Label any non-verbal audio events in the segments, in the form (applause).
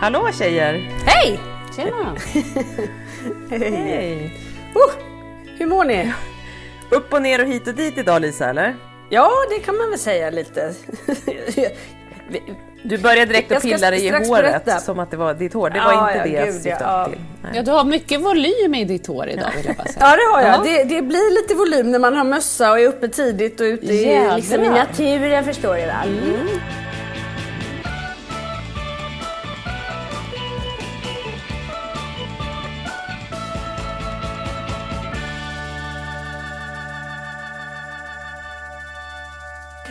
Hallå tjejer! Hej! Tjena! (laughs) Hej! Oh, hur mår ni? Upp och ner och hit och dit idag Lisa eller? Ja, det kan man väl säga lite. Du började direkt Jag att pilla dig i håret berätta. som att det var ditt hår. Det var Ja, inte ja, det jag gud, syftade ja. till. Nej. Ja, du har mycket volym i ditt hår idag vill jag bara säga. Ja, det har jag. Ja. Det, det blir lite volym när man har mössa och är uppe tidigt och ute i, liksom i naturen, förstår du va? Mm.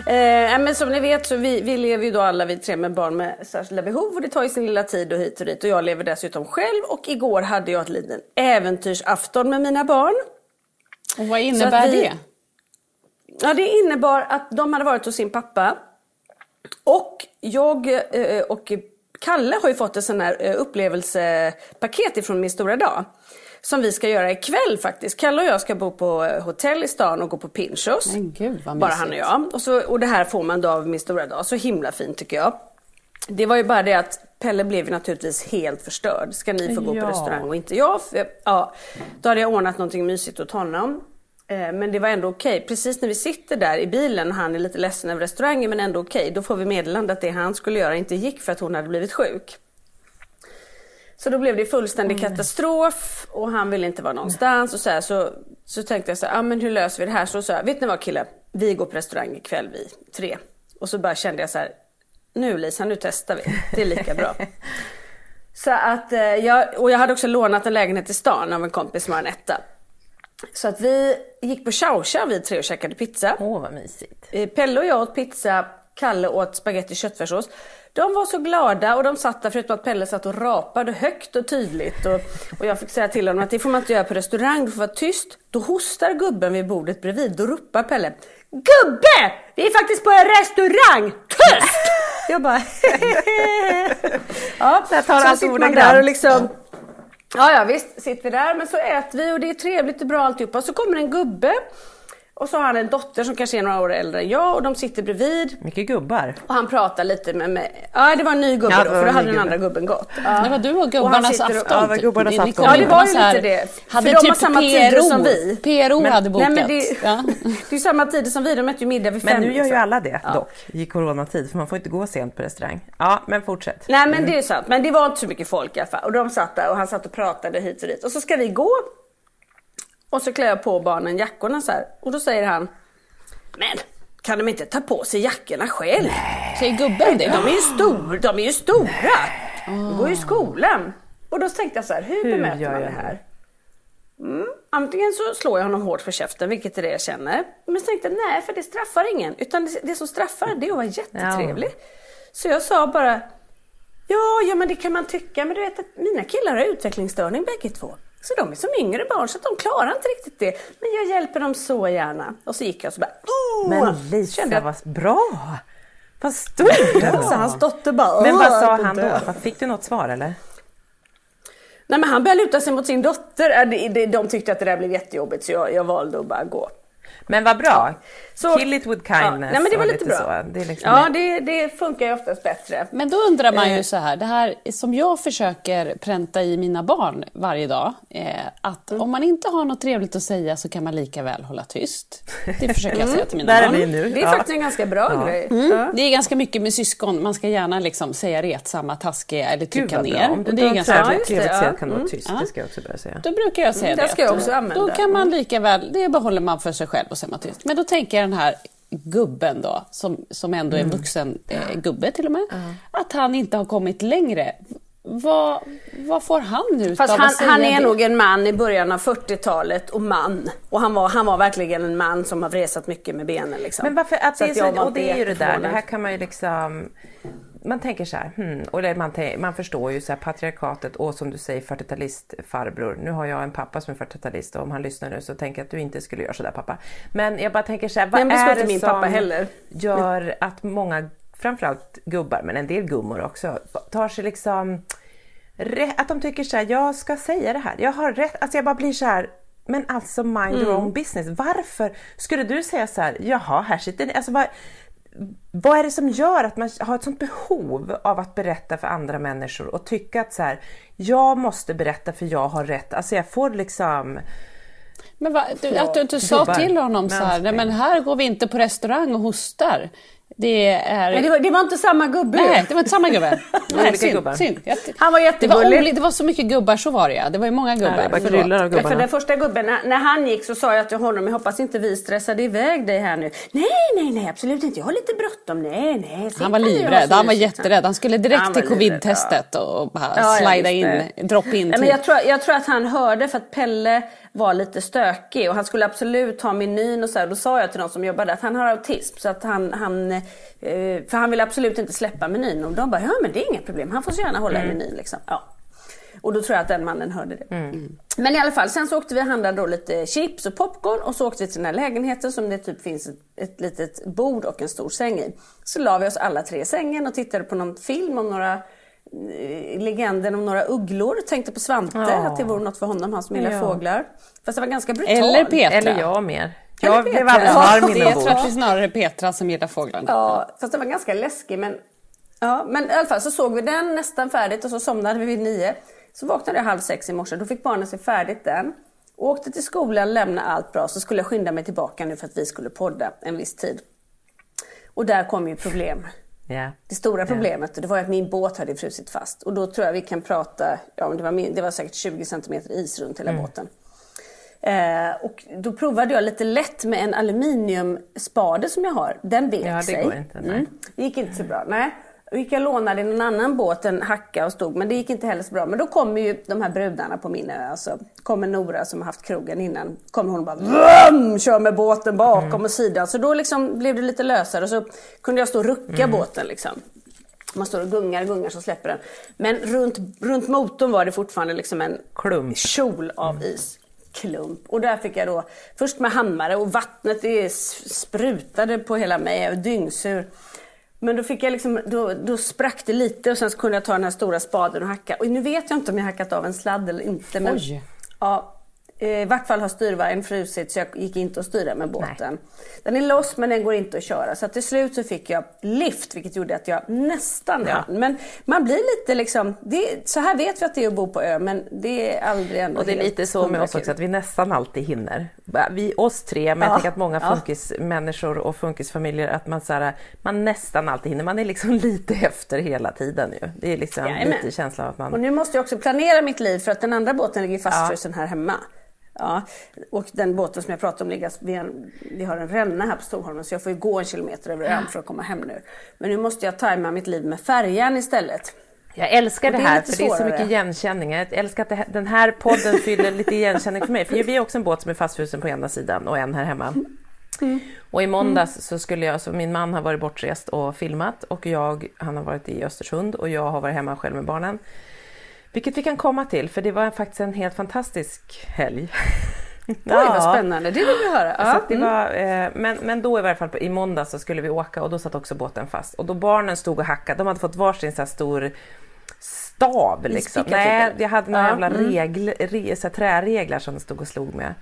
Eh, men som ni vet så vi, vi lever ju då alla vi tre med barn med särskilda behov och det tar ju sin lilla tid och hit och dit och jag lever dessutom själv och igår hade jag ett liten äventyrsafton med mina barn. Och vad innebär vi- det? Ja, det innebar att de hade varit hos sin pappa. Och jag eh, och Kalle har ju fått ett sån här eh, upplevelsepaket ifrån Min stora dag. Som vi ska göra ikväll faktiskt. Kalle och jag ska bo på eh, hotell i stan och gå på Pinchos. Men gud vad Bara han och jag. Och, så, och det här får man då av Min stora dag. Så himla fint tycker jag. Det var ju bara det att Pelle blev ju naturligtvis helt förstörd. Ska ni få gå Ja. på restaurang och inte jag? För, ja, då hade jag ordnat någonting mysigt åt honom. Eh, Men det var ändå okej. Precis när vi sitter där i bilen, han är lite ledsen över restaurangen men ändå okej. Då får vi meddelande att det han skulle göra inte gick för att hon hade blivit sjuk. Så då blev det fullständig katastrof och han ville inte vara någonstans. Och så, här, så, så tänkte jag så här, ah, men hur löser vi det här? Så sa jag, vet ni vad kille? Vi går på restaurang ikväll vi tre. Och så bara kände jag så här, nu Lisa, nu testar vi. Det är lika bra. (laughs) Så att, eh, jag, och jag hade också lånat en lägenhet i stan av en kompis som har en etta. Så att vi gick på chow chow vi tre och käkade pizza. Åh vad mysigt. Eh, Pelle och jag åt pizza, Kalle åt spaghetti och köttfärssås. De var så glada och de satt där förutom att Pelle satt och rapade högt och tydligt. Och, och jag fick säga till honom att det får man inte göra på restaurang, du får vara tyst. Då hostar gubben vid bordet bredvid. Då ropar Pelle Gubbe! Vi är faktiskt på en restaurang! Tyst! Jag bara (laughs) Ja, Där tar så sitter man där och liksom Ja, ja visst sitter vi där men så äter vi och det är trevligt och bra alltihopa. Så kommer en gubbe och så har han en dotter som kanske är några år äldre än jag och de sitter bredvid. Mycket gubbar. Och han pratar lite med mig. Ja det var en ny gubbe Ja, då för då hade den andra gubben gått. Ja. Det var du och gubbarnas och- afton. Ja, det var typ. gubbarnas Ni afton. Ja det var ju lite det. Hade för de typ har samma tider som PRO. vi. PRO Men- hade bokat. Nej men det, ja. (laughs) det är samma tider som vi, de äter ju middag vid fem. Men nu gör ju liksom. alla det dock i coronatid för man får inte gå sent på restaurang. Ja men fortsätt. Nej men det är sant, men det var inte så mycket folk i alla fall. Och de satt där och han satt och pratade hit och dit. Och så ska vi gå. Och så klär jag på barnen jackorna så här. Och då säger han, men kan de inte ta på sig jackorna själv? Säger gubben det? De är ju, stor, de är ju stora. De går ju i skolan. Och då tänkte jag så här, hur, Hur bemöter man det här? Mm. antingen så slår jag honom hårt för käften, vilket är det jag känner. Men så tänkte jag, nej för det straffar ingen. Utan det, det som straffar det är att vara jättetrevlig. Så jag sa bara, ja, ja men det kan man tycka, men du vet att mina killar har utvecklingsstörning bägge två. Så de är som yngre barn så att de klarar inte riktigt det. Men jag hjälper dem så gärna. Och så gick jag och så bara, oh! Men Lisa, Kände jag- vad bra! Vad stort! Så hans dotter bara, Men "Åh, vad sa han inte." då? Fick du något svar eller? Nej men han började luta sig mot sin dotter. Äh, De tyckte att det där blev jättejobbigt så jag, jag valde att bara gå. Men vad bra! Så- Kill it with Ja, kindness. nej men det var lite bra. Så. Det är liksom Ja det, det funkar ju oftast bättre. Men då undrar man Eh. ju så här, det här som jag försöker pränta i mina barn varje dag, eh, att Mm. om man inte har något trevligt att säga så kan man lika väl hålla tyst. Det försöker jag säga till mina Där är barn. nu. Det är ja. faktiskt en ganska bra grej. Mm. Ja. Det är ganska mycket med syskon, man ska gärna liksom säga retsamma, taskiga eller Gud trycka vad ner. Om du Och det är ganska Ja, trevligt ja. säga kan vara Mm. tyst. Ja. Det ska jag också börja säga. Då brukar jag säga Mm, det det. ska jag att, också eh, använda. Då kan man lika väl, det behåller man för sig själv och är man tyst. Men då tänker jag den här gubben då, som, som ändå är Mm. en vuxen eh, gubbe till och med, att han inte har kommit längre. Vad, vad får han ut Fast av han, han är det? nog en man i början av 40-talet och man. Och han var, han var verkligen en man som har vresat mycket med benen. Liksom. Men varför, att Så det är så, och det är ju det där, det här kan man ju liksom man tänker så här, hmm, och man, man förstår ju så här patriarkatet och som du säger 40-talist farbror. Nu har jag en pappa som är 40-talist och om han lyssnar nu så tänker jag att du inte skulle göra sådär pappa. Men jag bara tänker så här, vad Nej, är det min som pappa heller. gör att många, framförallt gubbar men en del gummor också, tar sig liksom att de tycker så här, jag ska säga det här, jag har rätt, alltså jag bara blir så här men alltså mind your Mm. own business. Varför skulle du säga så här, jaha här sitter ni, alltså vad är det som gör att man har ett sånt behov av att berätta för andra människor och tycka att så här, jag måste berätta för jag har rätt. Alltså jag får liksom, Men va, du, att du inte sa till honom så här, nej men här går vi inte på restaurang och hostar. Det är... Nej, det, var, det var inte samma gubbe. Nej, det var inte samma gubbe. (laughs) Nej, synd, gubbar. synd. Jag- Han var Det var, jättegullig. det var så mycket gubbar, så var det ja. Det var ju många gubbar. det bara Förlåt. kryllar av Ja, För gubbarna. den första gubben, när, när han gick så sa jag till honom, jag hoppas inte vi stressade iväg dig här nu. Nej, nej, nej, absolut inte. Jag har lite bråttom. Nej, nej. Han var livrädd, han var jätterädd. Han skulle direkt Han var till covid-testet och bara Ja, ja, slida in, det. drop in Nej, men till. jag, tror, jag tror att han hörde för att Pelle var lite stökig och han skulle absolut ha menyn och så här. Då sa jag till de som jobbade att han har autism så att han, han eh, för han vill absolut inte släppa menyn och de bara ja men det är inga problem, han får så gärna hålla i menyn liksom. Ja. Och då tror jag att den mannen hörde det. Men i alla fall, sen så åkte vi och handlade då lite chips och popcorn och så åkte vi till den här lägenheten som det typ finns ett, ett litet bord och en stor säng i. Så la vi oss alla tre i sängen och tittade på någon film om några legenden om några ugglor. Tänkte på Svante, Ja. att det vore något för honom, han som gillar Ja. fåglar. Fast det var ganska brutalt. Eller Petra. eller jag mer. Jag blev alldeles varm Det jag inombords. tror att det är snarare Petra som gillar fåglarna. Ja, fast det var ganska läskig. Men, ja, men i alla fall så såg vi den nästan färdigt och så somnade vi vid nio. Så vaknade jag halv sex i morse. Då fick barnen se färdigt den. Åkte till skolan, lämnade allt bra. Så skulle jag skynda mig tillbaka nu för att vi skulle podda en viss tid. Och där kom ju problem. Ja. Det stora problemet det var att min båt hade frusit fast. Och då tror jag vi kan prata, ja det var, min, det var säkert 20 cm is runt Mm. hela båten. Eh, och då provade jag lite lätt med en aluminiumspade som jag har. Den vek Ja, det sig. går inte, nej. Mm. Det gick inte så bra. Nej. Gick jag och lånade någon annan båt en hacka och stod, men det gick inte heller så bra. Men då kommer ju de här brudarna på min ö, alltså kommer Nora som har haft krogen innan, kommer hon och bara VRUM! kör med båten bakom Mm. och sidan. Så då liksom blev det lite lösare och så kunde jag stå och rucka Mm. båten liksom. Man står och gungar, gungar så släpper den. Men runt, runt motorn var det fortfarande liksom en Klump. kjol av is. Klump. Och där fick jag då först med hammare och vattnet det sprutade på hela mig. Jag var dyngsur. Men då fick jag liksom, då, då sprack det lite och sen så kunde jag ta den här stora spaden och hacka. Och nu vet jag inte om jag hackat av en sladd eller inte. Men, Oj. Ja, eh, I vart fall har styrvagnen frusit så jag gick inte att styra med båten. Den är loss men den går inte att köra. Så att till slut så fick jag lift vilket gjorde att jag nästan Ja. hann. Men man blir lite liksom, det, så här vet vi att det är att bo på ö men det är aldrig ändå Och det är lite så med oss också att vi nästan alltid hinner. Vi, oss tre, men jag Ja. tänker att många Ja. funkismänniskor och funkisfamiljer, att man, så här, man nästan alltid hinner. Man är liksom (laughs) lite efter hela tiden ju. Det är liksom Jajamän. lite känslan av att man... Och nu måste jag också planera mitt liv för att den andra båten ligger fastfrusen här hemma. Ja, och den båten som jag pratade om ligger, vi, har en, vi har en ränna här på Storholmen så jag får ju gå en kilometer över ön för att komma hem nu. Men nu måste jag tajma mitt liv med färjan istället. Jag älskar det, det är här, för det är så mycket igenkänning. Jag älskar att det, den här podden fyller lite igenkänning för mig. För vi är också en båt som är fastfrusen på ena sidan och en här hemma. Och i måndags så skulle jag, så min man har varit bortrest och filmat och jag, han har varit i Östersund och jag har varit hemma själv med barnen. Vilket vi kan komma till, för det var faktiskt en helt fantastisk helg. (laughs) Oj, vad spännande. Det vill vi höra. Ja. det var, eh, men, men då i varje fall på, i måndag så skulle vi åka och då satt också båten fast. Och då barnen stod och hackade, de hade fått varsin så här stor stav. Liksom. Nej, jag hade några Ja, jävla mm. regl, re, så här, träreglar som stod och slog med.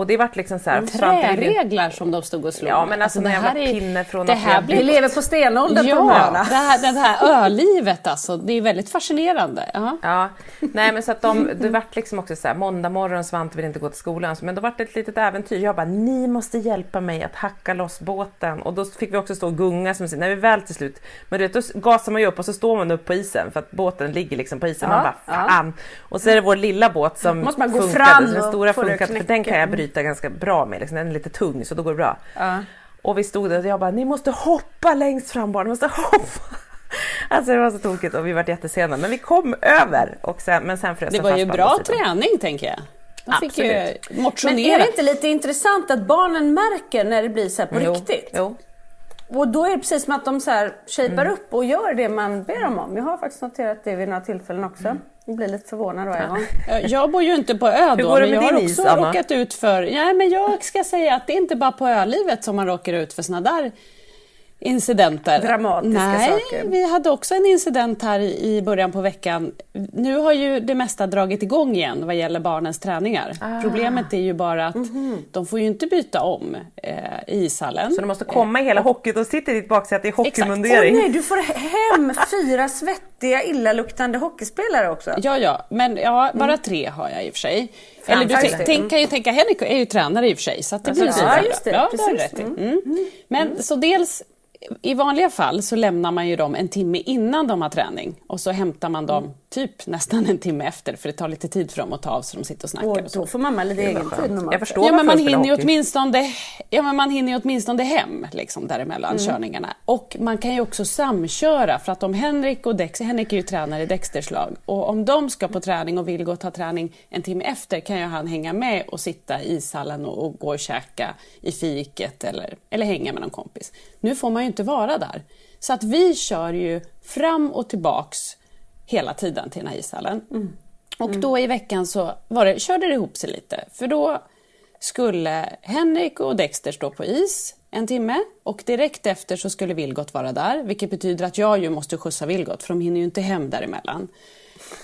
Och det vart liksom så här... Träreglar som de stod och slog Ja, men alltså, det någon jävla här pinne från det här jävla- Vi blir lever på stenåldern på de Ja, öarna. det här, det här ölivet alltså, det är väldigt fascinerande. Ja. Ja, nej men så att de, det vart liksom också så här, måndag morgon Svante vill inte gå till skolan, men då vart det ett litet äventyr. Jag bara, ni måste hjälpa mig att hacka loss båten. Och då fick vi också stå och gunga, som när vi väl till slut, men du vet, då gasar man ju upp och så står man upp på isen för att båten ligger liksom på isen. Ja, man bara, ja. fan! Och så är det vår lilla båt som Måste man gå funkade, fram den stora funkade, för den kan jag bryta ganska bra med, liksom. den är lite tung så då går det bra. Ja. Och vi stod där och jag bara, ni måste hoppa längst fram bara, ni måste hoppa! (laughs) Alltså det var så tokigt och vi var jättesena, men vi kom över. Och sen, men sen frös Det var ju bra träning tänker jag. De fick ju Absolut. Men motionera. är det inte lite intressant att barnen märker när det blir så här på Jo, riktigt? Jo. Och då är det precis som att de så här shapar upp och gör det man ber dem om. Jag har faktiskt noterat det vid några tillfällen också. Jag blir lite förvånad gång. Ja, Jag bor ju inte på (laughs) ö Hur då, går det men jag har också is, Anna? råkat ut för... Ja, men jag ska säga att det är inte bara på ölivet som man råkar ut för såna där incidenter. Dramatiska Nej, saker. vi hade också en incident här i början på veckan. Nu har ju det mesta dragit igång igen vad gäller barnens träningar. Ah. Problemet är ju bara att de får ju inte byta om eh, i ishallen. Så de måste komma i hela hockey, och sitter i ditt baksäte i Åh hockeymundering. nej, du får hem fyra svettiga illaluktande hockeyspelare också. Ja, ja, men ja, bara tre har jag i och för sig. Eller du tänk, kan ju tänka, Henrik är ju tränare i och för sig, så det blir ja, fyra. just det, Ja, det precis. rätt i. Mm. Men så dels, i vanliga fall så lämnar man ju dem en timme innan de har träning och så hämtar man dem typ nästan en timme efter för det tar lite tid för dem att ta av så de sitter och snackar. Och och så. då får mamma lite egen tid normalt. Jag förstår Ja, men man hinner, åtminstone, ja, men man hinner ju åtminstone hem liksom, däremellan Mm. körningarna. Och man kan ju också samköra för att om Henrik och Dex, Henrik är ju tränare i Dexters lag och om de ska på träning och vill gå och ta träning en timme efter kan ju han hänga med och sitta i ishallen och, och gå och käka i fiket eller, eller hänga med någon kompis. Nu får man ju inte vara där. Så att vi kör ju fram och tillbaks hela tiden till den här ishallen. Och då i veckan så var det, körde det ihop sig lite. För då skulle Henrik och Dexter stå på is en timme och direkt efter så skulle Vilgot vara där. Vilket betyder att jag ju måste skjutsa Vilgot för de hinner ju inte hem däremellan.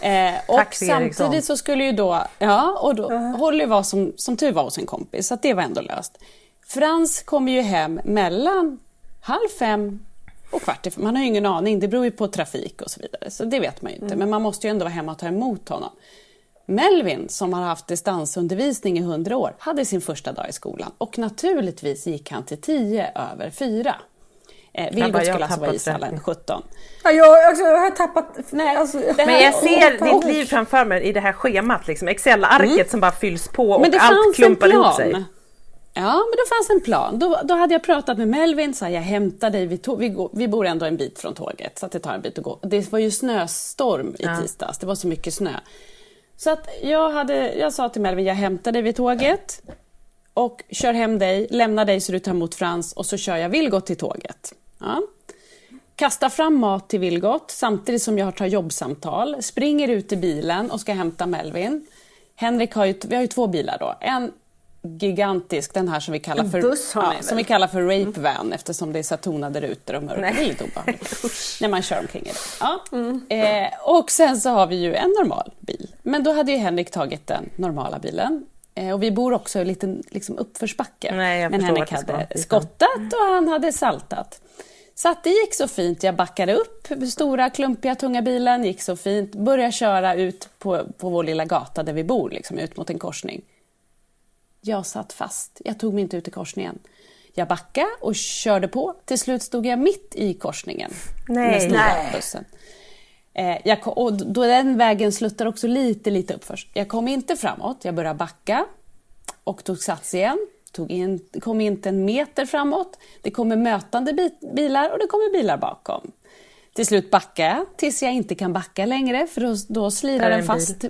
Eh, och Tack, Eriksson. samtidigt så skulle ju då, ja, och då Holly var som, som tur var hos en kompis så att det var ändå löst. Frans kommer ju hem mellan halv fem och kvart i fem. Man har ju ingen aning, det beror ju på trafik och så vidare. Så det vet man ju inte. Men man måste ju ändå vara hemma och ta emot honom. Melvin, som har haft distansundervisning i hundra år, hade sin första dag i skolan. Och naturligtvis gick han till tio över fyra. Eh, Vilgot skulle alltså vara i ishallen rätten. 17. Ja, jag, också, jag har tappat... Nej, alltså, det Men här- jag ser och- och- ditt liv framför mig i det här schemat, liksom. Excel-arket som bara fylls på och Men det allt fanns en klumpar ihop plan. Ja, men det fanns en plan. Då, då hade jag pratat med Melvin, så här, jag hämtar dig, vi, tog, vi, går, vi bor ändå en bit från tåget, så det tar en bit att gå. Det var ju snöstorm i tisdags, det var så mycket snö. Så att jag, hade, jag sa till Melvin, jag hämtar dig vid tåget och kör hem dig, lämnar dig så du tar emot Frans och så kör jag Vilgot till tåget. Ja. Kastar fram mat till Vilgot samtidigt som jag tar jobbsamtal. Springer ut i bilen och ska hämta Melvin. Henrik har ju, vi har ju två bilar då. En gigantisk, den här som vi kallar för, ja, som vi kallar för rape van eftersom det är så tonade rutor och mörkt. Det är lite obehagligt när man kör omkring i det. Ja. Eh, och sen så har vi ju en normal bil. Men då hade ju Henrik tagit den normala bilen. Eh, och vi bor också i en liten liksom, uppförsbacke. Nej, Men Henrik hade skottat och han hade saltat. Så att det gick så fint. Jag backade upp stora, klumpiga, tunga bilen, gick så fint. Började köra ut på, på vår lilla gata där vi bor, liksom, ut mot en korsning. Jag satt fast. Jag tog mig inte ut i korsningen. Jag backade och körde på. Till slut stod jag mitt i korsningen Nej. Nej. bussen. Eh, jag kom, och då den vägen sluttar också lite, lite upp först. Jag kom inte framåt. Jag började backa och tog sats igen. Tog in, kom inte en meter framåt. Det kommer mötande bi- bilar och det kommer bilar bakom. Till slut backar jag tills jag inte kan backa längre för då, då slirar den fast.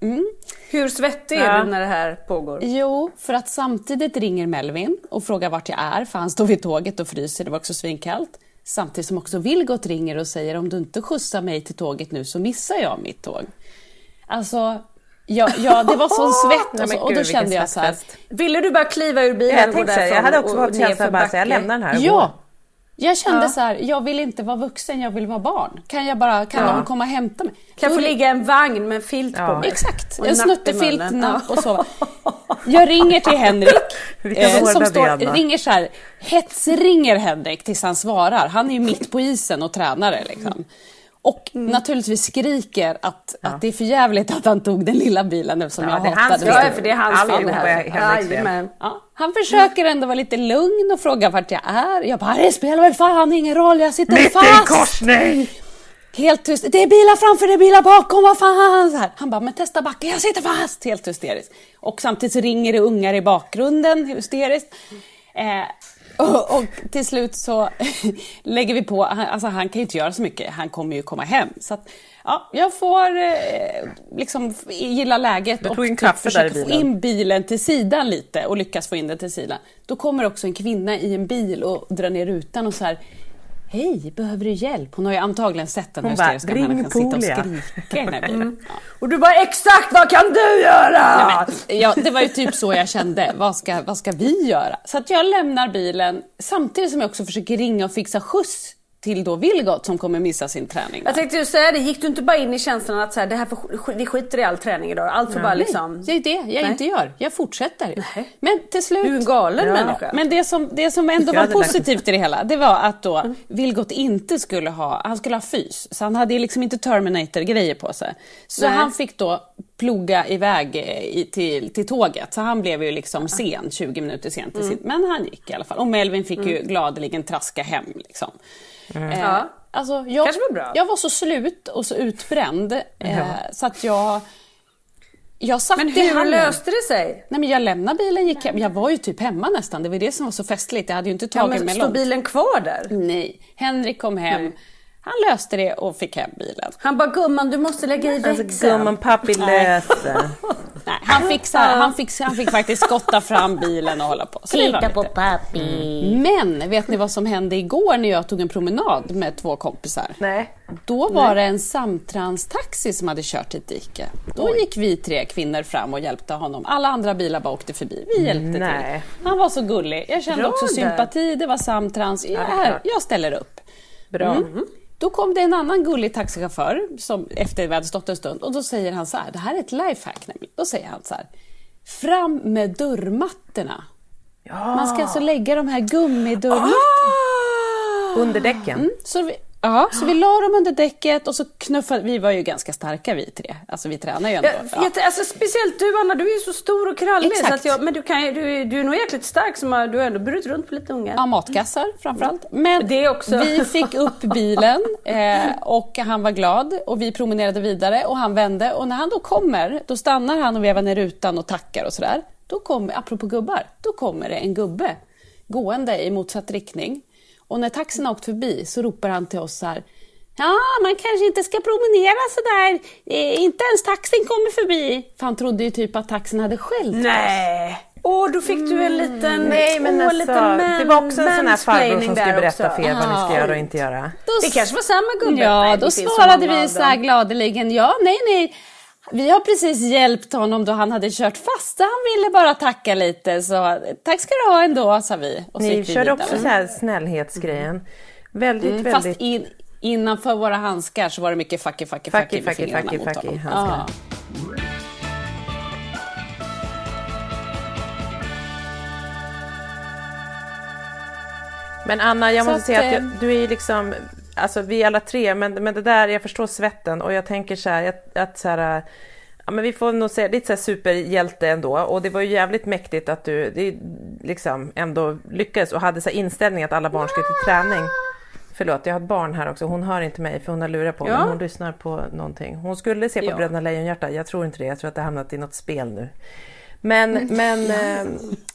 Mm. Hur svettig är ja. du när det här pågår? Jo, för att samtidigt ringer Melvin och frågar vart jag är för han står vid tåget och fryser, det var också svinkallt. Samtidigt som också Vilgot ringer och säger om du inte skjutsar mig till tåget nu så missar jag mitt tåg. Alltså, ja, ja det var sån (laughs) svett och, så, och då kände jag så här. Ville du bara kliva ur bilen och gå därifrån? Jag hade också fått känslan bara så jag lämnar den här och Ja, går. Jag kände ja. så här, jag vill inte vara vuxen, jag vill vara barn. Kan jag bara, kan ja. någon komma och hämta mig? Kan jag få ligga i en vagn med en filt ja. på mig? Exakt, en snuttefilt, napp och sova. (laughs) Jag ringer till Henrik, (laughs) eh, som står, ringer så här, hetsringer Henrik tills han svarar. Han är ju mitt på isen och tränare liksom. Och mm. naturligtvis skriker att, ja. att det är för jävligt att han tog den lilla bilen eftersom ja, jag hatade Ja, för det är hans fel det här. Ja, han försöker ändå vara lite lugn och fråga vart jag är. Jag bara, det spelar väl fan ingen roll, jag sitter Mitt fast. Mitt i korsning! Helt tyst. Det är bilar framför, det är bilar bakom, vad fan! Så här. Han bara, men testa backa, jag sitter fast! Helt hysteriskt. Och samtidigt så ringer det ungar i bakgrunden, hysteriskt. Eh, och, och, till slut så (laughs) lägger vi på, alltså han kan ju inte göra så mycket, han kommer ju komma hem. Så att, ja, jag får eh, liksom gilla läget och typ försöka få in bilen till sidan lite och lyckas få in den till sidan. Då kommer också en kvinna i en bil och drar ner rutan och så här Hej, behöver du hjälp? Hon har ju antagligen sett den hysteriska människan sitta och skrika i den här bilen. (laughs) Ja. Och du bara, exakt vad kan du göra? Nej, men, ja, det var ju typ så jag kände. Vad ska, vad ska vi göra? Så att jag lämnar bilen samtidigt som jag också försöker ringa och fixa skjuts till då Vilgot som kommer missa sin träning. Jag tänkte ju säga det, gick du inte bara in i känslan att så här, det här för, vi skiter i all träning idag? Allt för bara liksom... Det är det jag Nej. inte gör. Jag fortsätter. Nej. Men till slut... Du är en galen ja. människa. Men det som, det som ändå var positivt i det hela, det var att då mm. Vilgot inte skulle ha, han skulle ha fys. Så han hade liksom inte Terminator-grejer på sig. Så Nej. han fick då ploga iväg eh, i, till, till tåget. Så han blev ju liksom sen, 20 minuter sent till mm. sitt. Men han gick i alla fall. Och Melvin fick mm. ju gladeligen traska hem liksom. Mm. Eh, ja. Alltså, jag, var bra. jag var så slut och så utbränd eh, så att jag jag satt men hur löste det sig? Nej, men jag lämnade bilen gick hem. Jag var ju typ hemma nästan. Det var det som var så festligt. Jag hade ju inte tagit ja, men mig långt. Stod bilen kvar där? Nej. Henrik kom hem. Nej. Han löste det och fick hem bilen. Han bara, gumman du måste lägga i alltså, växeln. Alltså, gumman, pappi löser. (laughs) Nej, han, fick, så här, han, fick, han fick faktiskt skotta fram bilen och hålla på. Så Titta på pappi. Mm. Men vet ni vad som hände igår när jag tog en promenad med två kompisar? Nej. Då var Nej. det en samtranstaxi som hade kört ett dike. Då Oj. gick vi tre kvinnor fram och hjälpte honom. Alla andra bilar bara åkte förbi. Vi hjälpte Nej. till. Han var så gullig. Jag kände Bra också sympati. Det var samtrans. Ja, jag ställer upp. Bra. Mm. Då kom det en annan gullig taxichaufför som efter vi hade stått en stund och då säger han så här, det här är ett lifehack nämligen. Då säger han så här, fram med dörrmattorna. Ja. Man ska alltså lägga de här gummidörrmattorna ah! under däcken. Mm, så vi, Ja, så vi la dem under däcket och så knuffade vi. var ju ganska starka vi tre. Alltså vi tränar ju ändå. Ja, ja. Alltså, speciellt du Anna, du är ju så stor och krallig. Exakt. Så jag, men du, kan, du, du är nog jäkligt stark som har, du har ändå burit runt på lite ungar. Ja, matkassar framförallt. Men det också. vi fick upp bilen (laughs) eh, och han var glad och vi promenerade vidare och han vände och när han då kommer, då stannar han och vevar ner rutan och tackar och sådär. Då kommer, apropå gubbar, då kommer det en gubbe gående i motsatt riktning och när taxin har åkt förbi så ropar han till oss så här. Ja, man kanske inte ska promenera så där. Eh, inte ens taxin kommer förbi. För han trodde ju typ att taxin hade skällt Nej. Åh, oh, då fick du en liten... Mm. Nej, men åh, alltså, liten det var också en sån här farbror som skulle berätta också. för er vad ni ska göra och inte göra. Då, det kanske var samma gubbe? Ja, nej, då svarade vi så här gladeligen. Ja, nej, nej. Vi har precis hjälpt honom då han hade kört fast. Han ville bara tacka lite. Så tack ska du ha ändå, sa vi. Och Ni körde också så här snällhetsgrejen. Mm. Väldigt, mm, väldigt... Fast in, innanför våra handskar så var det mycket fucky, fucky, fucky, fucky, fucky, fucky, fucky, fucky handskar. Ja. Men Anna, jag så måste att, säga att jag, du är liksom alltså vi alla tre, men, men det där, jag förstår svetten och jag tänker så här, att, att så här, ja men vi får nog säga lite så här superhjälte ändå och det var ju jävligt mäktigt att du det, liksom ändå lyckades och hade så inställning att alla barn skulle till träning. Förlåt, jag har ett barn här också. Hon hör inte mig för hon har lurat på mig. Ja. Hon lyssnar på någonting. Hon skulle se på ja. Bröderna Lejonhjärta. Jag tror inte det. Jag tror att det hamnat i något spel nu. Men, mm. men, eh,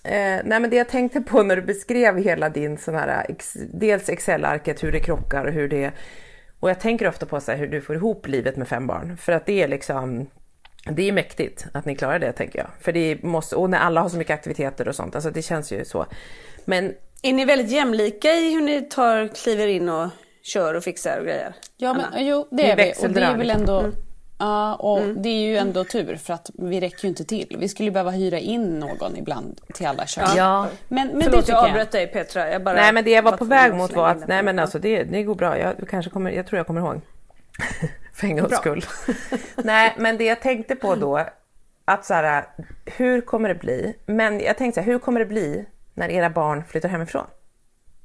eh, nej, men det jag tänkte på när du beskrev hela din sån här, ex, dels Excel-arket, hur det krockar och hur det Och jag tänker ofta på så här, hur du får ihop livet med fem barn. För att det är liksom, det är mäktigt att ni klarar det tänker jag. För det måste, och när alla har så mycket aktiviteter och sånt, alltså det känns ju så. Men Är ni väldigt jämlika i hur ni tar, kliver in och kör och fixar och grejer? Ja, men, Anna? jo, det är vi. Och det är väl liksom. ändå... Ja, och det är ju ändå tur för att vi räcker ju inte till. Vi skulle behöva hyra in någon ibland till alla kök. Ja. Men, men det Förlåt tycker jag avbröt dig Petra. Jag bara Nej men det jag var på väg mot var att, det. nej men alltså det, det går bra, jag, kanske kommer, jag tror jag kommer ihåg. (laughs) För en gångs skull. (laughs) nej men det jag tänkte på då, att så här, hur kommer det bli? Men jag tänkte så här, hur kommer det bli när era barn flyttar hemifrån?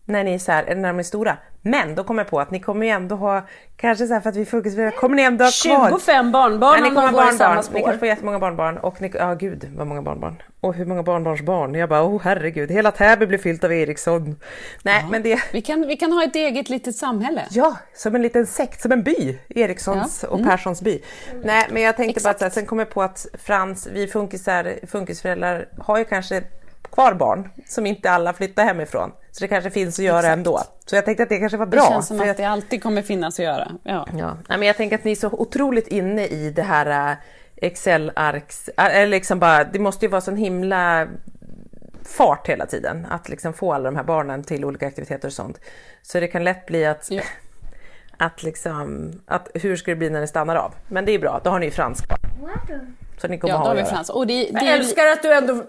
När ni är så här, när de är stora. Men då kommer jag på att ni kommer ju ändå ha, kanske så här för att vi fokuserar, kommer ni ändå ha kvar 25 barnbarn Nej, ni om kommer de ha går i samma barnbarn, ni spår. kanske får jättemånga barnbarn och ni, ja gud vad många barnbarn. Och hur många barnbarnsbarn? Jag bara, oh herregud, hela Täby blir fyllt av Eriksson. Nej men det, Vi kan, vi kan ha ett eget litet samhälle. ja som en liten sekt, som en by, Erikssons och Perssons by. Nej men jag tänkte bara att sen kom jag på att Frans, vi funkisar, funkisföräldrar har ju kanske kvar barn som inte alla flyttar hemifrån. Så det kanske finns att göra ändå. Så jag tänkte att det kanske var bra. Det känns som för att jag- det alltid kommer finnas att göra. Ja. Ja, nej, men jag tänker att ni är så otroligt inne i det här äh, Excel-arks, äh, eller liksom bara, det måste ju vara sån himla fart hela tiden att liksom få alla de här barnen till olika aktiviteter och sånt. Så det kan lätt bli att, Ja. (laughs) att liksom, att hur ska det bli när det stannar av? Men det är bra, då har ni ju Frans kvar. Så ni kommer Ja, ha då har vi göra. Frans. Och det, det Jag är älskar att du ändå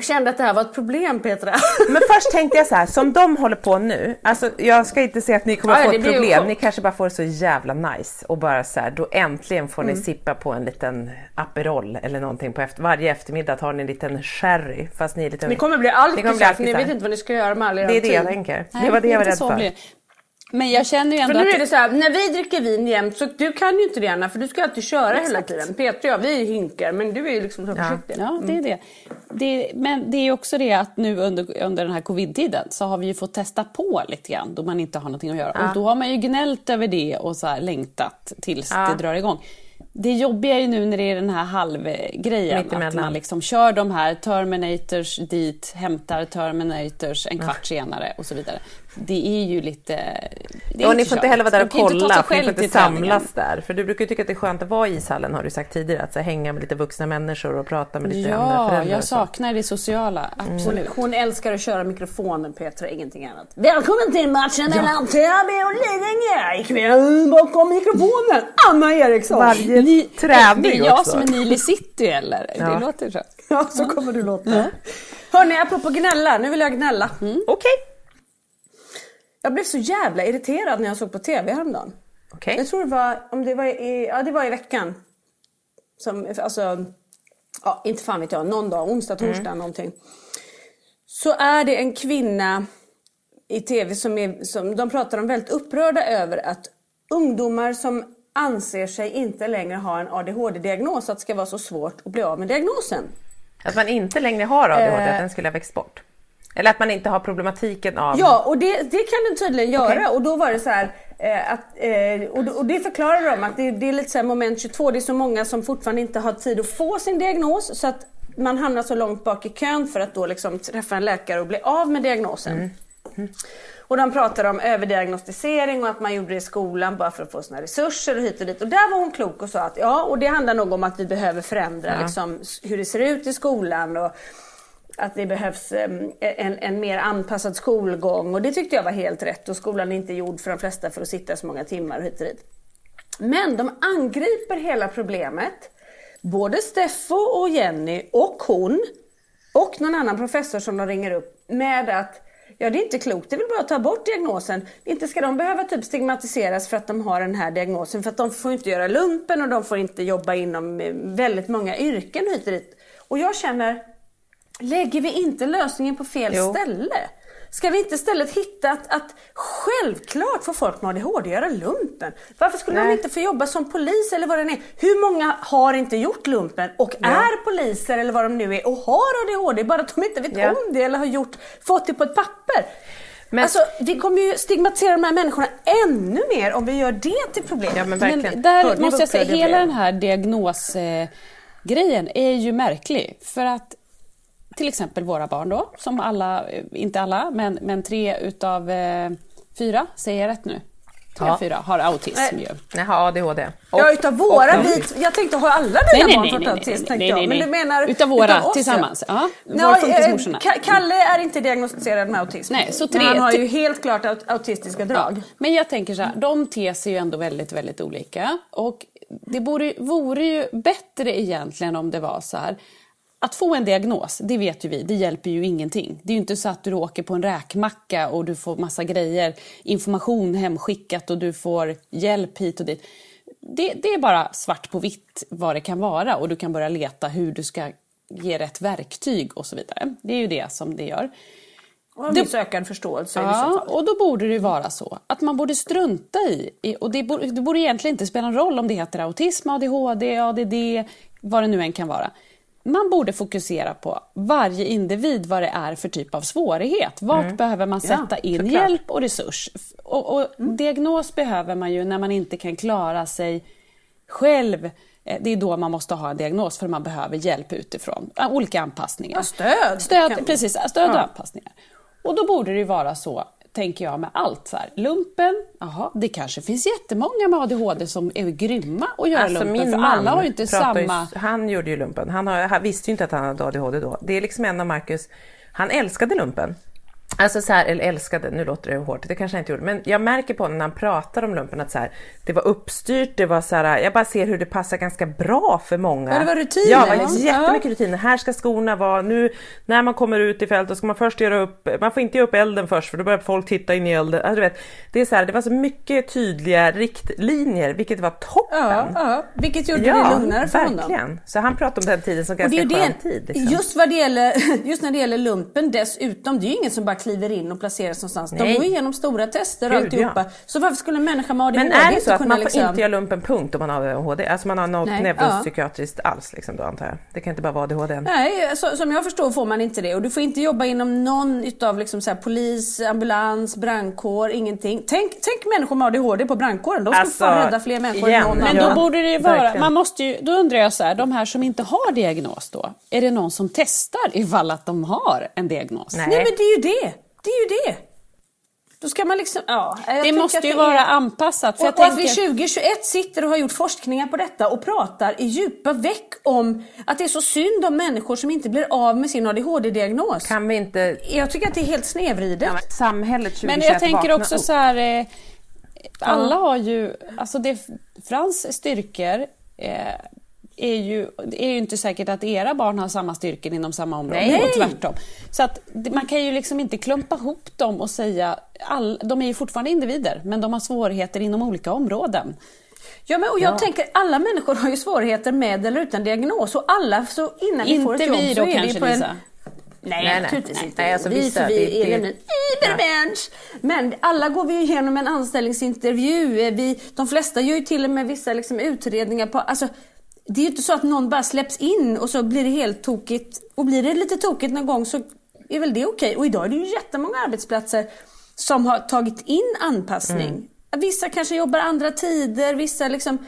kände att det här var ett problem Petra. (laughs) Men först tänkte jag så här, som de håller på nu, alltså jag ska inte säga att ni kommer Ja, få ett problem, ni kanske bara får det så jävla nice och bara så här, då äntligen får Mm. ni sippa på en liten Aperol eller någonting på efter, varje eftermiddag tar ni en liten sherry fast ni är lite... Ni kommer bli Ni kommer bli alkisar ni alkisar. vet inte vad ni ska göra med all er Det är det jag tänker. Nej, det var det jag var rädd för. blir. Men jag känner ju För ändå nu att... är det så här, när vi dricker vin jämt så du kan ju inte det Anna för du ska alltid köra hela tiden. Petra och jag vi hinkar men du är ju liksom så försiktig. Ja, det är det. det. Men det är också det att nu under, under den här covid-tiden så har vi ju fått testa på lite grann då man inte har någonting att göra. Och då har man ju gnällt över det och så här längtat tills Ja. det drar igång. Det jobbiga är ju nu när det är den här halvgrejen. Att man liksom kör de här Terminators dit, hämtar Terminators en kvart senare och så vidare. Det är ju lite... Är Ja, och ni får inte heller vara där och kan ju inte ta kolla, ni får inte samlas där. För du brukar ju tycka att det är skönt att vara i ishallen har du sagt tidigare, att så hänga med lite vuxna människor och prata med lite andra Ja, föräldrar. jag och så. saknar det sociala. Absolut. Hon älskar att köra mikrofonen Petra, ingenting annat. Välkommen till matchen mellan Täby och Lidingö. Ikväll bakom mikrofonen Anna Eriksson. Varje Ni, träning det är jag också. som är Nile City eller? Ja. Det låter så. Ja, så kommer du låta. Hörni, apropå gnälla, nu vill jag gnälla. Okej. Jag blev så jävla irriterad när jag såg på TV häromdagen. Okej. Jag tror det var, om det var i, ja det var i veckan. Som, alltså, ja inte fan vet jag, någon dag, onsdag, torsdag någonting. Så är det en kvinna i TV som, är, som de pratar om väldigt upprörda över att ungdomar som anser sig inte längre ha en ADHD-diagnos, att det ska vara så svårt att bli av med diagnosen. Att man inte längre har ADHD, Eh. att den skulle ha växt bort. Eller att man inte har problematiken av... Ja, och det, det kan den tydligen göra. Okej. Och då var det så här, eh, att, eh, och, och det förklarar de att det, det är lite så moment 22. Det är så många som fortfarande inte har tid att få sin diagnos. Så att man hamnar så långt bak i kön för att då liksom träffa en läkare och bli av med diagnosen. Och de pratar om överdiagnostisering och att man gjorde det i skolan bara för att få sina resurser och hit och dit. Och där var hon klok och sa att ja, och det handlar nog om att vi behöver förändra liksom, hur det ser ut i skolan. Och, att det behövs ehm, en, en mer anpassad skolgång och det tyckte jag var helt rätt och skolan är inte gjord för de flesta för att sitta så många timmar hit och dit. Men de angriper hela problemet, både Steffo och Jenny och hon och någon annan professor som de ringer upp med att Ja det är inte klokt, det är väl bara att ta bort diagnosen. Inte ska de behöva typ stigmatiseras för att de har den här diagnosen. För att de får inte göra lumpen och de får inte jobba inom eh, väldigt många yrken hit och dit. Och jag känner, Lägger vi inte lösningen på fel Jo. ställe? Ska vi inte istället hitta att, att självklart får folk med ADHD göra lumpen? Varför skulle de Nej. inte få jobba som polis eller vad det är? Hur många har inte gjort lumpen och är poliser eller vad de nu är och har ADHD bara att de inte vet Ja. om det eller har gjort, fått det på ett papper? Men- Alltså, vi kommer ju stigmatisera de här människorna ännu mer om vi gör det till problem. Ja men. Men där Hörde måste jag säga, hela den här diagnosgrejen är ju märklig. För att till exempel våra barn då, som alla, inte alla, men, men tre utav eh, fyra, säger jag rätt nu? tre, Ja. fyra har autism ju. Nej, har ADHD. Och- Ja, utav våra, och- vi, jag tänkte har alla Nej, dina nej, barn nej, fått nej, autism? nej, nej, jag. nej, Men nej. du menar Utav våra oss, tillsammans. Ja, Ja, våra eh, Kalle är inte diagnostiserad med autism. Nej, så Men tre- han har ju helt klart aut- autistiska drag. Men jag tänker så här, de ter sig ju ändå väldigt, väldigt olika. Och det borde, vore ju bättre egentligen om det var så här. Att få en diagnos, det vet ju vi, det hjälper ju ingenting. Det är ju inte så att du åker på en räkmacka och du får massa grejer, information hemskickat och du får hjälp hit och dit. Det, det är bara svart på vitt vad det kan vara och du kan börja leta hur du ska ge rätt verktyg och så vidare. Det är ju det som det gör. Och en viss ökad förståelse i vissa Ja, fall. och då borde det vara så att man borde strunta i, i och det borde, det borde egentligen inte spela någon roll om det heter autism, ADHD, ADD, vad det nu än kan vara. Man borde fokusera på varje individ, vad det är för typ av svårighet. Vart behöver man sätta in såklart. hjälp och resurs? Och, och Diagnos behöver man ju när man inte kan klara sig själv. Eh, Det är då man måste ha en diagnos för man behöver hjälp utifrån. Olika anpassningar. Ja, stöd Stöd, precis, stöd och Ja. anpassningar. Och då borde det vara så, tänker jag, med allt. Så här. Lumpen, jaha, det kanske finns jättemånga med ADHD som är grymma att göra Alltså lumpen. min för alla har inte pratar ju- samma... han gjorde ju lumpen. Han, har, han visste ju inte att han hade ADHD då. Det är liksom en av Marcus, han älskade lumpen. Alltså så här, eller älskade, nu låter det hårt, det kanske han inte gjorde, men jag märker på när han pratar om lumpen att så här, det var uppstyrt, det var så här, jag bara ser hur det passar ganska bra för många. Ja, det var rutiner, Ja, det var ja. jättemycket rutiner. Här ska skorna vara, nu när man kommer ut i fält då ska man först göra upp, man får inte göra upp elden först för då börjar folk titta in i elden. Alltså, du vet, det, är så här, det var så mycket tydliga riktlinjer, vilket var toppen. Ja, ja, vilket gjorde det lugnare för honom. verkligen. Så han pratar om den tiden som Och det ganska är skön det, tid. Liksom. just, vad det gäller, just när det gäller lumpen dessutom, det är ju ingen som bara kliver in och placeras någonstans. De Nej. går igenom stora tester och alltihopa. Så varför skulle en människa med ADHD Men är det inte så att kunna man får liksom... inte göra lumpen punkt om man har ADHD? Alltså man har något Nej, neuropsykiatriskt alls liksom då antar jag? Det kan inte bara vara ADHD? Nej, så, som jag förstår får man inte det. Och du får inte jobba inom någon utav liksom så här, polis, ambulans, brandkår, ingenting. Tänk, tänk människor med ADHD på brandkåren. De ska Alltså, fan rädda fler människor igen, än någon Men Ja, annan. då borde det ju vara, verkligen. man måste ju, då undrar jag så här, de här som inte har diagnos då, är det någon som testar ifall att de har en diagnos? Nej. Nej men det är ju det. Det är ju det. Då ska man liksom, ja. Det måste ju det vara är- anpassat. För Och, jag och att vi tänker, 2021 sitter och har gjort forskningar på detta och pratar i djupa veck om att det är så synd om människor som inte blir av med sin ADHD-diagnos. Kan vi inte... Jag tycker att det är helt snedvridet. Ja, men samhället 2021 men jag tänker också så här, eh, alla har ju, alltså det, Frans styrkor eh, är ju, det är ju inte säkert att era barn har samma styrkor inom samma område Nej. och tvärtom. Så att man kan ju liksom inte klumpa ihop dem och säga, all, de är ju fortfarande individer men de har svårigheter inom olika områden. Ja, men och jag tänker alla människor har ju svårigheter med eller utan diagnos och alla så innan vi får ett Inte jobb vi så då är det ju kanske på en... Lisa. Nej, Nej, naturligtvis Nej, inte. nej, alltså vi, vissa, för vi det- är det- en übermensch. Men alla går vi ju igenom en anställningsintervju. Vi, de flesta gör ju till och med vissa liksom utredningar på... Alltså, det är ju inte så att någon bara släpps in och så blir det helt tokigt. Och blir det lite tokigt någon gång så är väl det okej. Och idag är det ju jättemånga arbetsplatser som har tagit in anpassning. Mm. Vissa kanske jobbar andra tider, vissa liksom...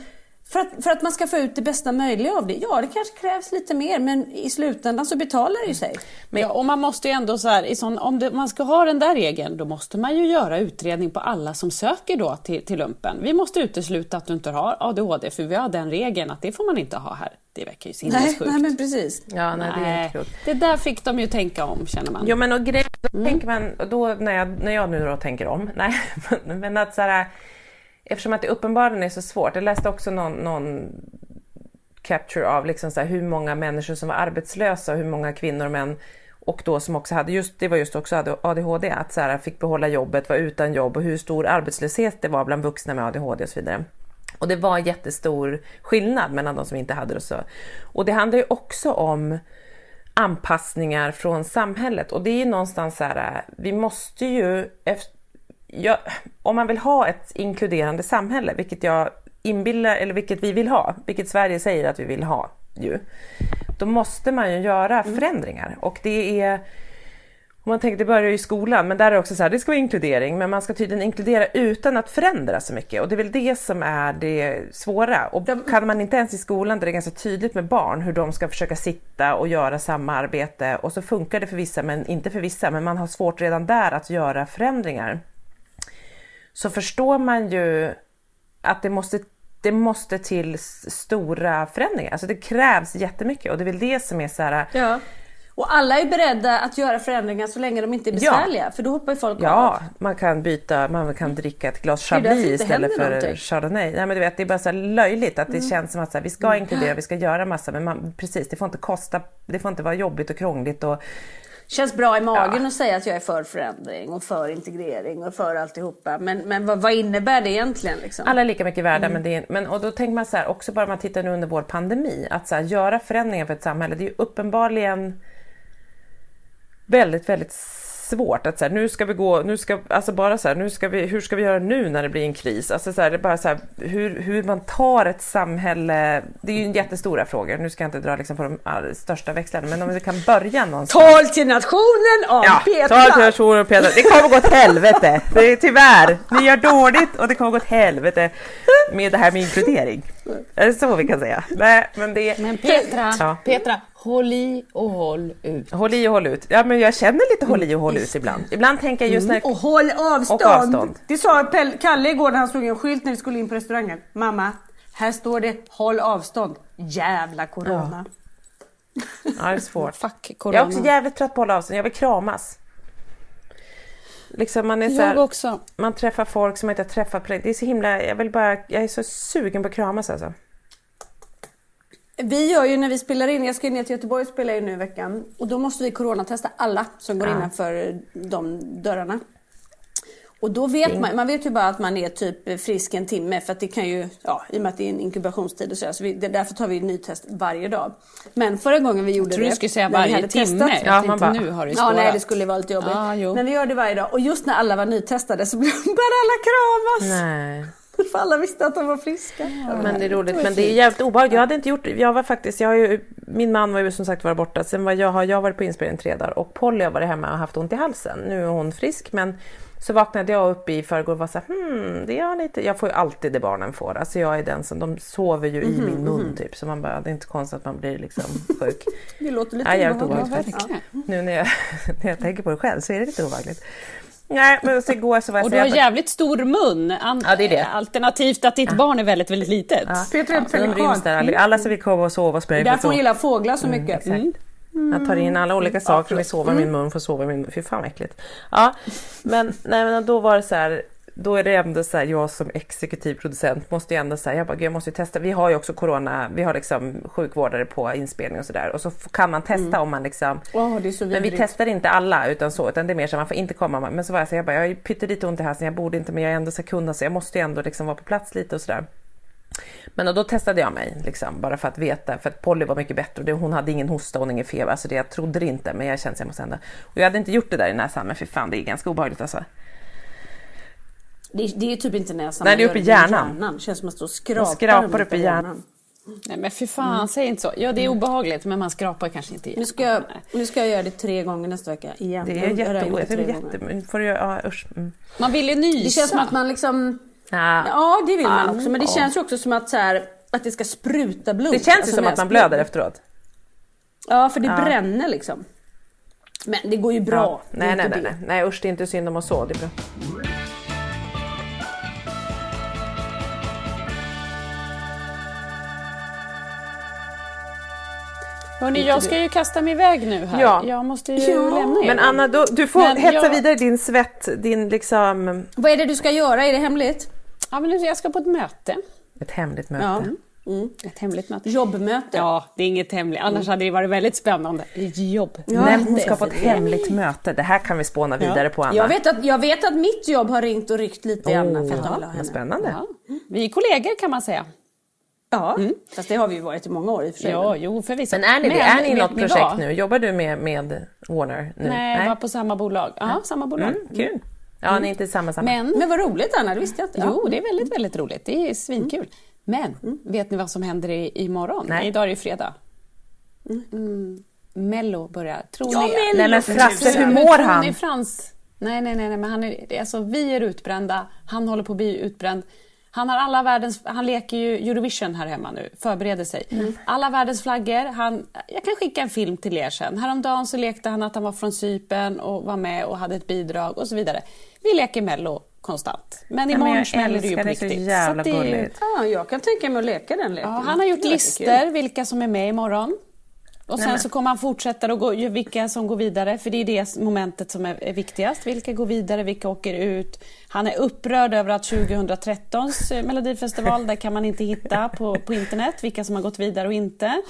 För att, för att man ska få ut det bästa möjliga av det. Ja, det kanske krävs lite mer men i slutändan så betalar det ju sig. Men, ja, och man måste ju ändå så här, i sån, om det, man ska ha den där regeln, då måste man ju göra utredning på alla som söker då till, till lumpen. Vi måste utesluta att du inte har ADHD, för vi har den regeln att det får man inte ha här. Det verkar ju Nej, sinnessjukt. nej men precis. Ja, nej, det är inte klokt. det där fick de ju tänka om, känner man. Jo men och grejen, då tänker man, då när jag, när jag nu då tänker om, nej (laughs) men- men att så här, eftersom att det uppenbarligen är så svårt, jag läste också någon, någon capture av liksom så här, hur många människor som var arbetslösa och hur många kvinnor och män och då som också hade, just, det var just också ADHD, att så här, fick behålla jobbet, var utan jobb och hur stor arbetslöshet det var bland vuxna med ADHD och så vidare. Och det var jättestor skillnad mellan de som inte hade det och så. Och det handlar ju också om anpassningar från samhället och det är ju någonstans så här, vi måste ju, efter, ja, om man vill ha ett inkluderande samhälle, vilket jag inbillar, eller vilket vi vill ha, vilket Sverige säger att vi vill ha ju, då måste man ju göra förändringar och det är om man tänker, det börjar ju i skolan, men där är det också så här, det ska vara inkludering, men man ska tydligen inkludera utan att förändra så mycket. Och det är väl det som är det svåra. Och kan man inte ens i skolan, där det är ganska tydligt med barn, hur de ska försöka sitta och göra samma arbete, och så funkar det för vissa, men inte för vissa, men man har svårt redan där att göra förändringar. Så förstår man ju att det måste, det måste till stora förändringar. Alltså det krävs jättemycket och det är väl det som är så här, Ja. Och alla är beredda att göra förändringar så länge de inte är besvärliga. För då hoppar ju folk av. Ja, man kan byta, man kan dricka ett glas chablis istället för någonting. Mm. chardonnay. Nej, men du vet, det är bara så löjligt att det känns som att här, vi ska inkludera, vi ska göra massa, men man, precis, det får inte kosta, det får inte vara jobbigt och krångligt och Känns bra i magen att säga att jag är för förändring och för integrering och för alltihopa. Men, men vad, vad innebär det egentligen? Liksom? alla är lika mycket värda. Mm. Men, det är, men och då tänker man så här, också bara man tittar nu under vår pandemi, att så här, göra förändringar för ett samhälle, det är ju uppenbarligen väldigt, väldigt svårt att så här, nu ska vi gå, nu ska, alltså bara så här, nu ska vi, hur ska vi göra nu när det blir en kris? Alltså så här, det är bara så här, hur, hur man tar ett samhälle, det är ju en jättestora frågor, nu ska jag inte dra liksom på de största växlarna, men om vi kan börja någonstans. Tal till nationen av Ja, Petra! ta till nationen och Petra. Det kommer gå åt helvete. Det är tyvärr. Ni gör dåligt och det kommer gå åt helvete med det här med inkludering. Är det så vi kan säga? Nej, men det Men Petra, Ja. Petra, håll i och håll ut. Håll i och håll ut. Ja, men jag känner lite håll i och håll ut ibland. Ibland tänker jag just när... Och håll avstånd. Och avstånd. Det sa Pell, Kalle igår när han slog en skylt när vi skulle in på restaurangen. Mamma, här står det håll avstånd. Jävla corona. Ja, (laughs) det är svårt. Fuck Jag corona. är också jävligt trött på att hålla avstånd. Jag vill kramas. Liksom man är så Jag här, också. man träffar folk som man inte har träffat på. Det är så himla, jag vill bara, jag är så sugen på att kramas alltså. Vi gör ju när vi spelar in, jag ska ner till Göteborg och spela in nu i veckan. Och då måste vi coronatesta alla som går innanför de dörrarna. Och då vet man, man vet ju bara att man är typ frisk en timme för att det kan ju, ja i och med att det är en inkubationstid och så, så vi, det, därför tar vi nytest varje dag. Men förra gången vi gjorde Jag tror det. du skulle säga varje timme. testat- Jag Ja, man bara- nu har det Ja, nej det skulle vara lite jobbigt. Ja, jo. Men vi gör det varje dag. Och just när alla var nytestade så (laughs) började alla kramas. Nej. (laughs) För alla visste att de var friska. Men det är roligt, men det är jävligt obehagligt. Jag hade inte gjort Jag var faktiskt, jag har ju, min man var ju som sagt var borta. Sen var jag, har jag varit på inspelning tre dagar och Polly har varit hemma och haft ont i halsen. Nu är hon frisk, men så vaknade jag upp i förrgår och var så här, hmm, det är lite, jag får ju alltid det barnen får. Alltså jag är den som, de sover ju i min mun typ. Så man bara, det är inte konstigt att man blir liksom (laughs) sjuk. Det låter lite Ja, obehagligt. Nu när jag, (laughs) när jag tänker på det själv så är det lite obehagligt. Nej, men så igår så var jag Och du har jävligt stor mun. An- Ja, det är det. Alternativt att ditt barn är väldigt, väldigt litet. Ja. Peter är ryms där, alla- som vill komma och sova och spela in får Därför hon gillar fåglar så mycket. Exakt. Jag tar in alla olika saker som vill sova i min mun, får sova i min mun. Fy fan vad äckligt. Ja, men, nej, men då var det så här, då är det ändå så här, jag som exekutiv producent måste ju ändå säga, jag bara, "Gud, jag måste ju testa. Vi har ju också corona, vi har liksom sjukvårdare på inspelning och sådär och så kan man testa om man liksom så men vi testar inte alla utan så, utan det är mer så man får inte komma. Men så var jag så här, jag bara, jag har pyttelite ont i halsen, jag borde inte men jag är ändå så kunna så jag måste ju ändå liksom vara på plats lite och sådär. Men och då testade jag mig, liksom, bara för att veta, för att Polly var mycket bättre och det, hon hade ingen hosta och ingen feber, alltså det jag trodde det inte, men jag kände att jag måste ändå. Och jag hade inte gjort det där i näsan, men för fan det är ganska obehagligt alltså. Det, det är typ inte näsan. Nej, det är uppe i det hjärnan. Det känns som att man står och skrapar, skrapar mot upp i hjärnan. Nej men för fan, säg inte så. Ja det är obehagligt men man skrapar kanske inte igen. Nu ska, jag, nu ska jag göra det tre gånger nästa vecka igen. Det är har redan gjort jätteoerhört. Det tre är gånger. jätte... Får du göra, ja usch. Mm. Man vill ju nysa. Det känns som att man liksom... Ja. Ja, det vill man Ah, också. Men det ja. känns ju också som att, så här, att det ska spruta blod. Det känns ju Alltså som att man blöder efteråt. Ja, för det bränner liksom. Men det går ju bra. Ja. Nej, nej, inte nej, nej. Nej usch, det är inte synd om oss så. Det är bra. Hörni, jag ska ju kasta mig iväg nu här. Ja. Jag måste ju Ja. lämna er. Men Anna, då, du får Men hetsa jag- vidare din svett, din liksom... Vad är det du ska göra? Är det hemligt? Ja, men jag ska på ett möte. Ett hemligt möte. Ja. Ett hemligt möte. Jobbmöte? Ja, det är inget hemligt. Annars hade det varit väldigt spännande. Jobb. Nej, hon ska på ett hemligt möte. Det här kan vi spåna vidare på Anna. Jag vet, att, jag vet att mitt jobb har ringt och ryckt lite i Anna för att henne. spännande. Ja. Vi är kollegor kan man säga. Ja, fast det har vi ju varit i många år i och för sig. Ja, jo förvisso. Men är ni det? Är ni i något projekt vad? nu? Jobbar du med, med Warner nu? Nej, bara på samma bolag. Ja, samma bolag. Mm, kul. Ja, ni är inte i samma samma. Men, Men vad roligt Anna, det visste jag inte. Ja. jo, det är väldigt, väldigt roligt. Det är svinkul. Men, vet ni vad som händer i, imorgon? Nej. Idag är det fredag. Mm. Mello börjar. Tror Ja, ni... Mello! Nej men Frasse, hur Men mår tror han? Ni Frans? Nej, nej, nej, nej, men han är, det är alltså, vi är utbrända, han håller på att bli utbränd. Han har alla världens, han leker ju Eurovision här hemma nu, förbereder sig. Mm. Alla världens flaggor, han, jag kan skicka en film till er sen. Häromdagen så lekte han att han var från Cypern och var med och hade ett bidrag och så vidare. Vi leker Mello konstant. Men imorgon jag smäller det ju på älskar det, så riktigt. jävla att det är- gulligt. Ja, jag kan tänka mig att leka den leken. Ja, han har gjort listor, vilka som är med imorgon. Och sen så kommer han fortsätta och gå, vilka som går vidare, för det är det momentet som är, viktigast. Vilka går vidare, vilka åker ut? Han är upprörd över att 2013s eh, melodifestival, där kan man inte hitta på, på internet vilka som har gått vidare och inte.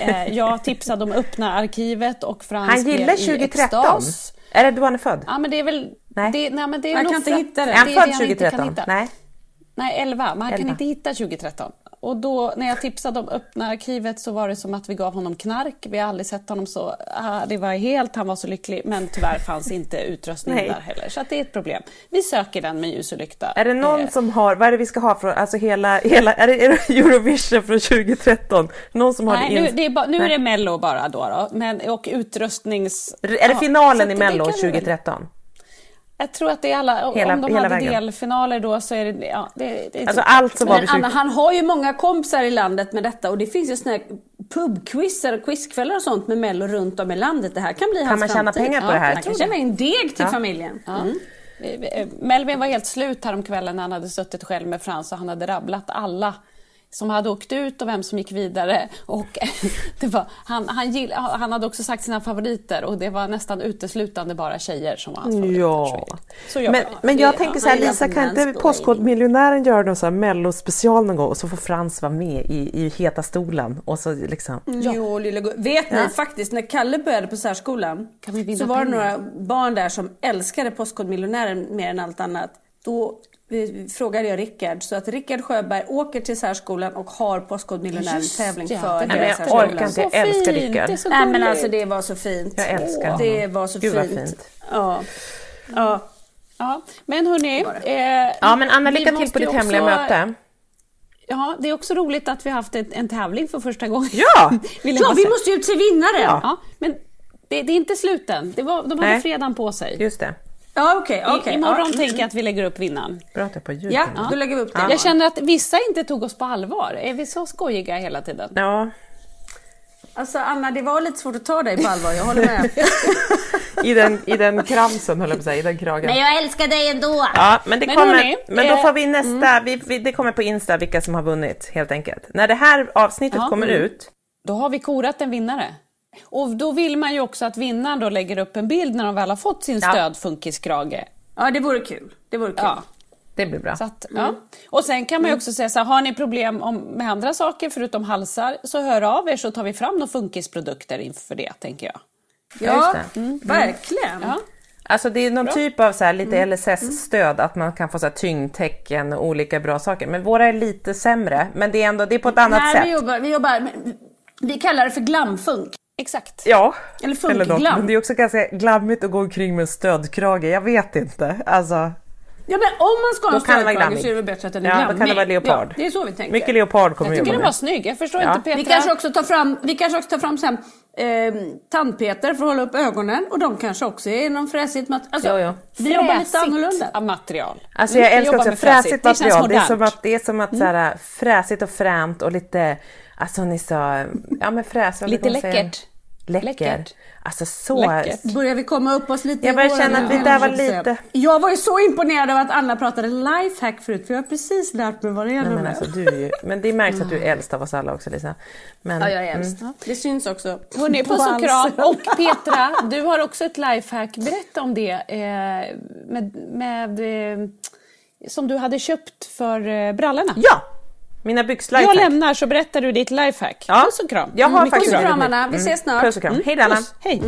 Eh, jag tipsade om öppna arkivet och Frans Han gillar i 2013. extas. Är det då han är född? Ja, men det är väl... Nej. Det, nej men det är nog kan inte hitta det. Är han född det han inte kan 2013? hitta. Nej. Nej, 11, men han 11. kan inte hitta 2013. Och då när jag tipsade om öppna arkivet så var det som att vi gav honom knark. Vi har aldrig sett honom så... Ah, det var helt, han var så lycklig. Men tyvärr fanns inte utrustning där heller. Så att det är ett problem. Vi söker den med ljus och lykta. Är det någon Eh, som har, vad är det vi ska ha från, alltså hela, hela är, det, är det Eurovision från 2013? Någon som har Nej, det nu, in... det är ba, nu är det Mello bara då. då. Men, och utrustnings... Är det Ja, finalen att i Mello kan vi väl- 2013? Jag tror att det är alla... Hela- om de hela hade vägen. delfinaler då så är det... Ja, det, det är Alltså så- allt som var Men vid Anna, 20... han har ju många kompisar i landet med detta och det finns ju såna här pubquizar och quizkvällar och sånt med Mello runt om i landet. Det här kan bli hans man tjäna framtid. pengar på det här? Han kan tjäna in deg till familjen. Mm. Eh, Melvin var helt slut häromkvällen när han hade suttit själv med Frans och han hade rabblat alla som hade åkt ut och vem som gick vidare. Och (laughs) det var, han, han, gill, han hade också sagt sina favoriter och det var nästan uteslutande bara tjejer som var hans favoriter. Ja. Så jag Men, bara, men det- jag ja, tänker så här, Lisa, kan inte. Postkodmiljonären göra någon sån här mellospecial någon gång och så får Frans vara med i, i heta stolen och så liksom... Jo, lilla Vet ni faktiskt, när Kalle började på särskolan så var det pengar? några barn där som älskade Postkodmiljonären mer än allt annat. Då frågade jag Rickard, så att Rickard Sjöberg åker till särskolan och har Postkodmiljonären Just tävling ja, för Nej, jag orkar inte, jag älskar Rickard. Nej men alltså det var så fint. Jag älskar honom. Det var så Gud, fint. fint. Ja. ja. Ja, men hörni... Eh, Ja men Anna, vi lycka till på ditt hemliga också- möte. Ja, det är också roligt att vi har haft en, en tävling för första gången. Ja! (laughs) Ja, vi måste ju till vinnare. Ja, Ja, men det, det är inte slut än. Det var, de hade Nej. fredagen på sig. Just det. Ja okej. okej, I, imorgon ja. tänker jag att vi lägger upp vinnaren. Bra att jag är på ljud. Ja, då lägger vi upp det. Jag känner att vissa inte tog oss på allvar. Är vi så skojiga hela tiden? Ja, Alltså Anna, det var lite svårt att ta dig på allvar, jag håller med. (laughs) i den, i den kramsen höll jag på att säga, i den kragen. Men jag älskar dig ändå. Ja, men, det Men kommer, hörni, men då eh, får vi nästa, vi, vi, det kommer på Insta vilka som har vunnit helt enkelt. När det här avsnittet Ja, kommer mm. ut, Då har vi korat en vinnare. Och då vill man ju också att vinnaren då lägger upp en bild när de väl har fått sin Ja. stödfunkiskrage. Ja, det vore kul. Det vore kul. Ja. det blir bra. Så att, ja. Och sen kan man ju också säga så här, har ni problem om, med andra saker förutom halsar så hör av er så tar vi fram några funkisprodukter inför det, tänker jag. Ja, just det. verkligen. Ja. Alltså det är någon typ av så här, lite Mm. LSS-stöd, att man kan få så här, tyngdtecken och olika bra saker. Men våra är lite sämre, men det är ändå det är på ett annat Nej, sätt. vi jobbar, vi jobbar vi kallar det för glamfunk. Exakt. Ja, Eller funkglam. Men det är också ganska glammigt att gå omkring med en stödkrage. Jag vet inte. Alltså, Ja, men om man ska ha Då en kan det vara stödkrage så är det väl bättre att den är ja, då glammig. kan det vara leopard. Ja, det är så vi tänker. Mycket leopard kommer Jag tycker den var snygg. Jag förstår Ja. inte Petra. Vi kanske också tar fram, vi kanske också tar fram sen, eh, tandpeter för att hålla upp ögonen och de kanske också är någon fräsigt material. Alltså, Jo, jo. Vi jobbar lite Fräsigt annorlunda. av material. Alltså Mm, jag vi älskar jobbar också fräsigt Det känns material. Det är som att, det är som att så här, fräsigt och fränt och lite, alltså ni sa, ja men fräs, vad Lite läckert. Läcker. Läckert. Alltså så. Läckert. Börjar vi komma upp oss lite Jag börjar känna att det där var lite- Jag var ju så imponerad av att Anna pratade lifehack förut för jag har precis lärt mig vad det är. Nej, men, alltså, du är ju, men det märks att du är äldst av oss alla också Lisa. Men, Ja, jag är äldst. Det syns också. Hörrni, på puss och kram. Och Petra, du har också ett lifehack. Berätta om det. Eh, med, med, eh, som du hade köpt för eh, brallorna. Ja! Mina byxlifehack. Jag lämnar så berättar du ditt lifehack. Ja. Puss och kram. Jag har Mm, faktiskt Puss och kram. Anna, vi ses snart. Puss och kram. Hej då Anna. Puss. Hej.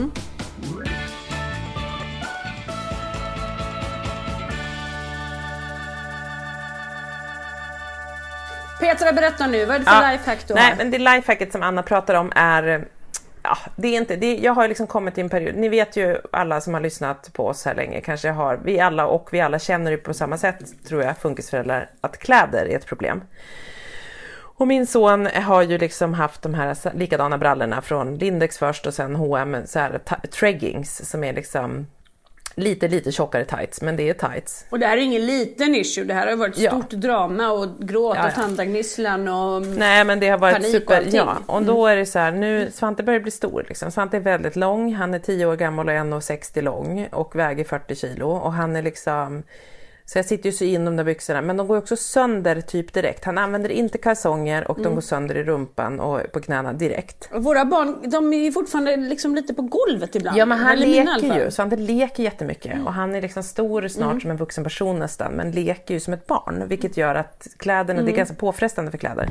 Petra, berätta nu. Vad är det för Ja. lifehack du Nej, har? men det lifehacket som Anna pratar om är Ja, det är inte, det, jag har liksom kommit i en period, ni vet ju alla som har lyssnat på oss här länge kanske har, vi alla och vi alla känner ju på samma sätt tror jag, funkisföräldrar, att kläder är ett problem. Och min son har ju liksom haft de här likadana brallorna från Lindex först och sen H&M så här treggings som är liksom lite, lite tjockare tights, men det är tights. Och det här är ingen liten issue. Det här har varit Ja. stort drama och gråt Ja, ja. och tandagnisslan och... Nej men det har varit Panik och super, allting. ja. Och då är det så här, nu, Svante börjar bli stor liksom. Svante är väldigt lång, han är 10 år gammal och 1,60 lång och väger 40 kilo och han är liksom Så jag sitter ju så in de där byxorna, men de går också sönder typ direkt. Han använder inte kalsonger och de går sönder i rumpan och på knäna direkt. Och Våra barn de är fortfarande liksom lite på golvet ibland. Ja men han leker ju, så han leker jättemycket och han är liksom stor snart som en vuxen person nästan men leker ju som ett barn vilket gör att kläderna, det är ganska påfrestande för kläder.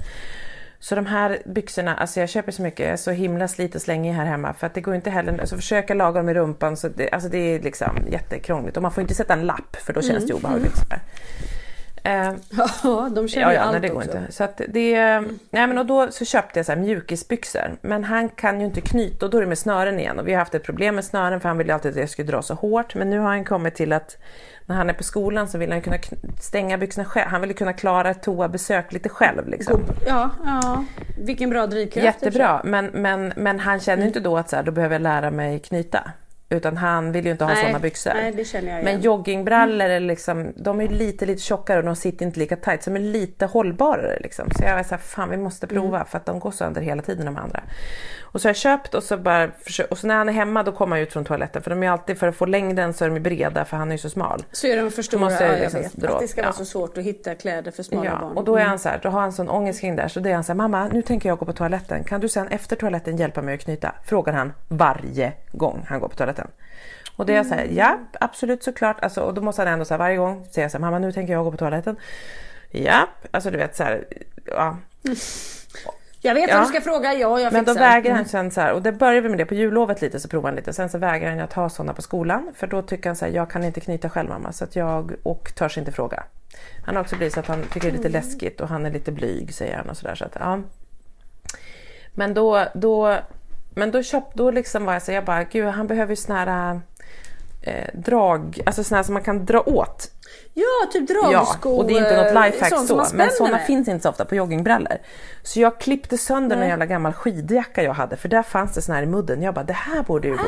Så de här byxorna, alltså jag köper så mycket, jag är så himla slit och slängig här hemma för att det går inte heller, alltså försöka laga dem i rumpan så det, alltså det är liksom jättekrångligt. Och man får inte sätta en lapp för då känns det obehagligt. Eh, Ja, de känner Ja, ja allt nej, det går också. inte. Så att det, nej, men och då så köpte jag så här mjukisbyxor. Men han kan ju inte knyta och då är det med snören igen. Och vi har haft ett problem med snören för han ville alltid att jag skulle dra så hårt. Men nu har han kommit till att när han är på skolan så vill han kunna stänga byxorna själv. Han vill kunna klara ett toabesök lite själv. Liksom. Ja, ja. Vilken bra drivkraft. Jättebra, men, men, men han känner ju inte då att så här, då behöver jag lära mig knyta. Utan han vill ju inte ha Nej, sådana byxor. nej, men joggingbrallor är liksom, de är lite lite tjockare och de sitter inte lika tight. Så de är lite hållbarare liksom. Så jag var såhär, fan vi måste prova för att de går sönder hela tiden de andra. Och så har jag köpt och så bara, och så när han är hemma då kommer han ut från toaletten. För de är alltid, för att få längden så är de breda för han är ju så smal. Så är de för stora. måste jag ja, jag liksom dra- Att det ska vara så svårt att hitta kläder för smala Ja, barn. och då är han så här, då har han sån ångest kring det här, så det är han så här, mamma nu tänker jag gå på toaletten, kan du sen efter toaletten hjälpa mig att knyta? Frågar han varje gång han går på toaletten. Och det är så här, ja absolut såklart, alltså, och då måste han ändå så här, varje gång säga så här, mamma nu tänker jag gå på toaletten. Ja, alltså du vet så här, ja. (laughs) Jag vet Ja. vad du ska fråga, ja jag Men då fixar. vägrar han sen så här, och det börjar vi med det på jullovet lite så provar han lite. Sen så vägrar han att ta sådana på skolan för då tycker han så här, jag kan inte knyta själv mamma så att jag och törs inte fråga. Han har också blivit så att han tycker det är lite läskigt och han är lite blyg säger han och sådär så att ja. Men då, då, men då köpt, då liksom var jag så jag bara, gud han behöver ju såna här eh, drag, alltså såna här som man kan dra åt Ja, typ Ja, dragskor. och det är inte något lifehack sånt som så, man men sådana finns inte så ofta på joggingbrallor. Så jag klippte sönder en jävla gammal skidjacka jag hade, för där fanns det sån här i mudden. Jag bara, det här borde ju gå.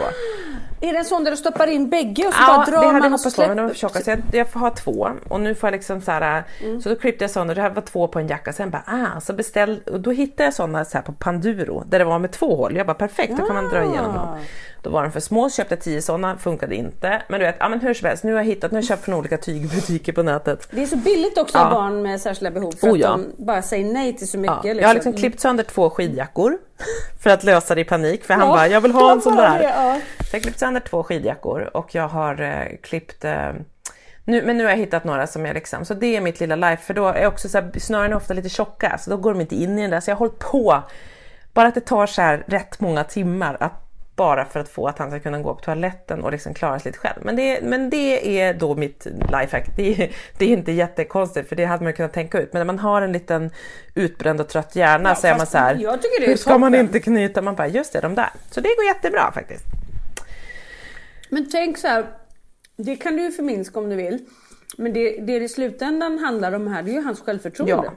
Är det en sån där du stoppar in bägge och så Ja, bara det drar hade jag man och hoppats på, men de var för tjocka. Så jag, jag får ha två. Och nu får jag liksom så här, Mm. så då klippte jag sönder, det här var två på en jacka. Sen bara, ah, så beställ, och då hittade jag sådana så här på Panduro, där det var med två hål. Jag bara, perfekt, då kan man dra igenom Ah. dem. Då var de för små, köpte jag tio sådana, funkade inte. Men du vet, ja men hur som helst, nu har jag hittat, nu har jag köpt från olika tygbutiker på nätet. Det är så billigt också Ja. av barn med särskilda behov för Oh, att ja. de bara säger nej till så mycket. Ja, jag har liksom klippt sönder två skidjackor (laughs) för att lösa det i panik för han Ja, bara, jag vill ha en sån (laughs) där. det, ja. Så jag har klippt sönder två skidjackor och jag har eh, klippt eh, nu, men nu har jag hittat några som är liksom, så det är mitt lilla life för då är också så här, snören är ofta lite tjocka så då går de inte in i den där så jag har hållit på, bara att det tar så här rätt många timmar att bara för att få att han ska kunna gå på toaletten och liksom klara sig lite själv. Men det, men det är då mitt lifehack. Det, är- det är inte jättekonstigt för det hade man kunnat tänka ut. Men när man har en liten utbränd och trött hjärna så är man så här. jag det är hur ska man toppen." inte knyta? Man bara, just det, de där. Så det går jättebra faktiskt. Men tänk så här, det kan du ju förminska om du vill. Men det, det i slutändan handlar om här, det är ju hans självförtroende. Ja.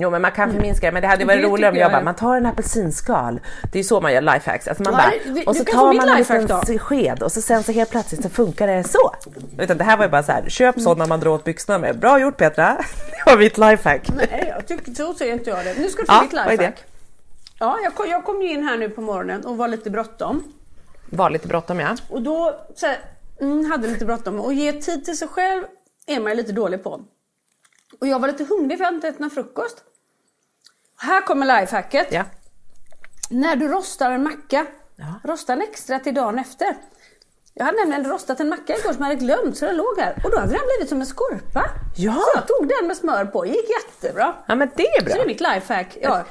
Jo men man kan förminska det, men det hade ju varit Det roligare om jag jag bara, man tar en apelsinskal. Det är så man gör lifehacks. Alltså man Ja, bara, vi- och så tar man en liten sked och så sen så helt plötsligt så funkar det så. Utan det här var ju bara så här, köp sådana man drar åt byxorna med. Bra gjort Petra! (laughs) Det var mitt lifehack. Nej, jag tycker, så säger inte jag det. Nu ska du få Ja, mitt lifehack. Ja, jag kom, jag kom ju in här nu på morgonen och var lite bråttom. Var lite bråttom ja. Och då så här, mm, hade lite bråttom. Och ge tid till sig själv är man ju lite dålig på. Och jag var lite hungrig för jag hade inte ätit någon frukost. Här kommer lifehacket. ja. När du rostar en macka, Ja. rosta en extra till dagen efter. Jag hade nämligen rostat en macka igår som jag hade glömt så den låg här. Och då hade den blivit som en skorpa. Ja. Så jag tog den med smör på, det gick jättebra. Ja men det är Så det är bra. mitt lifehack. Ja.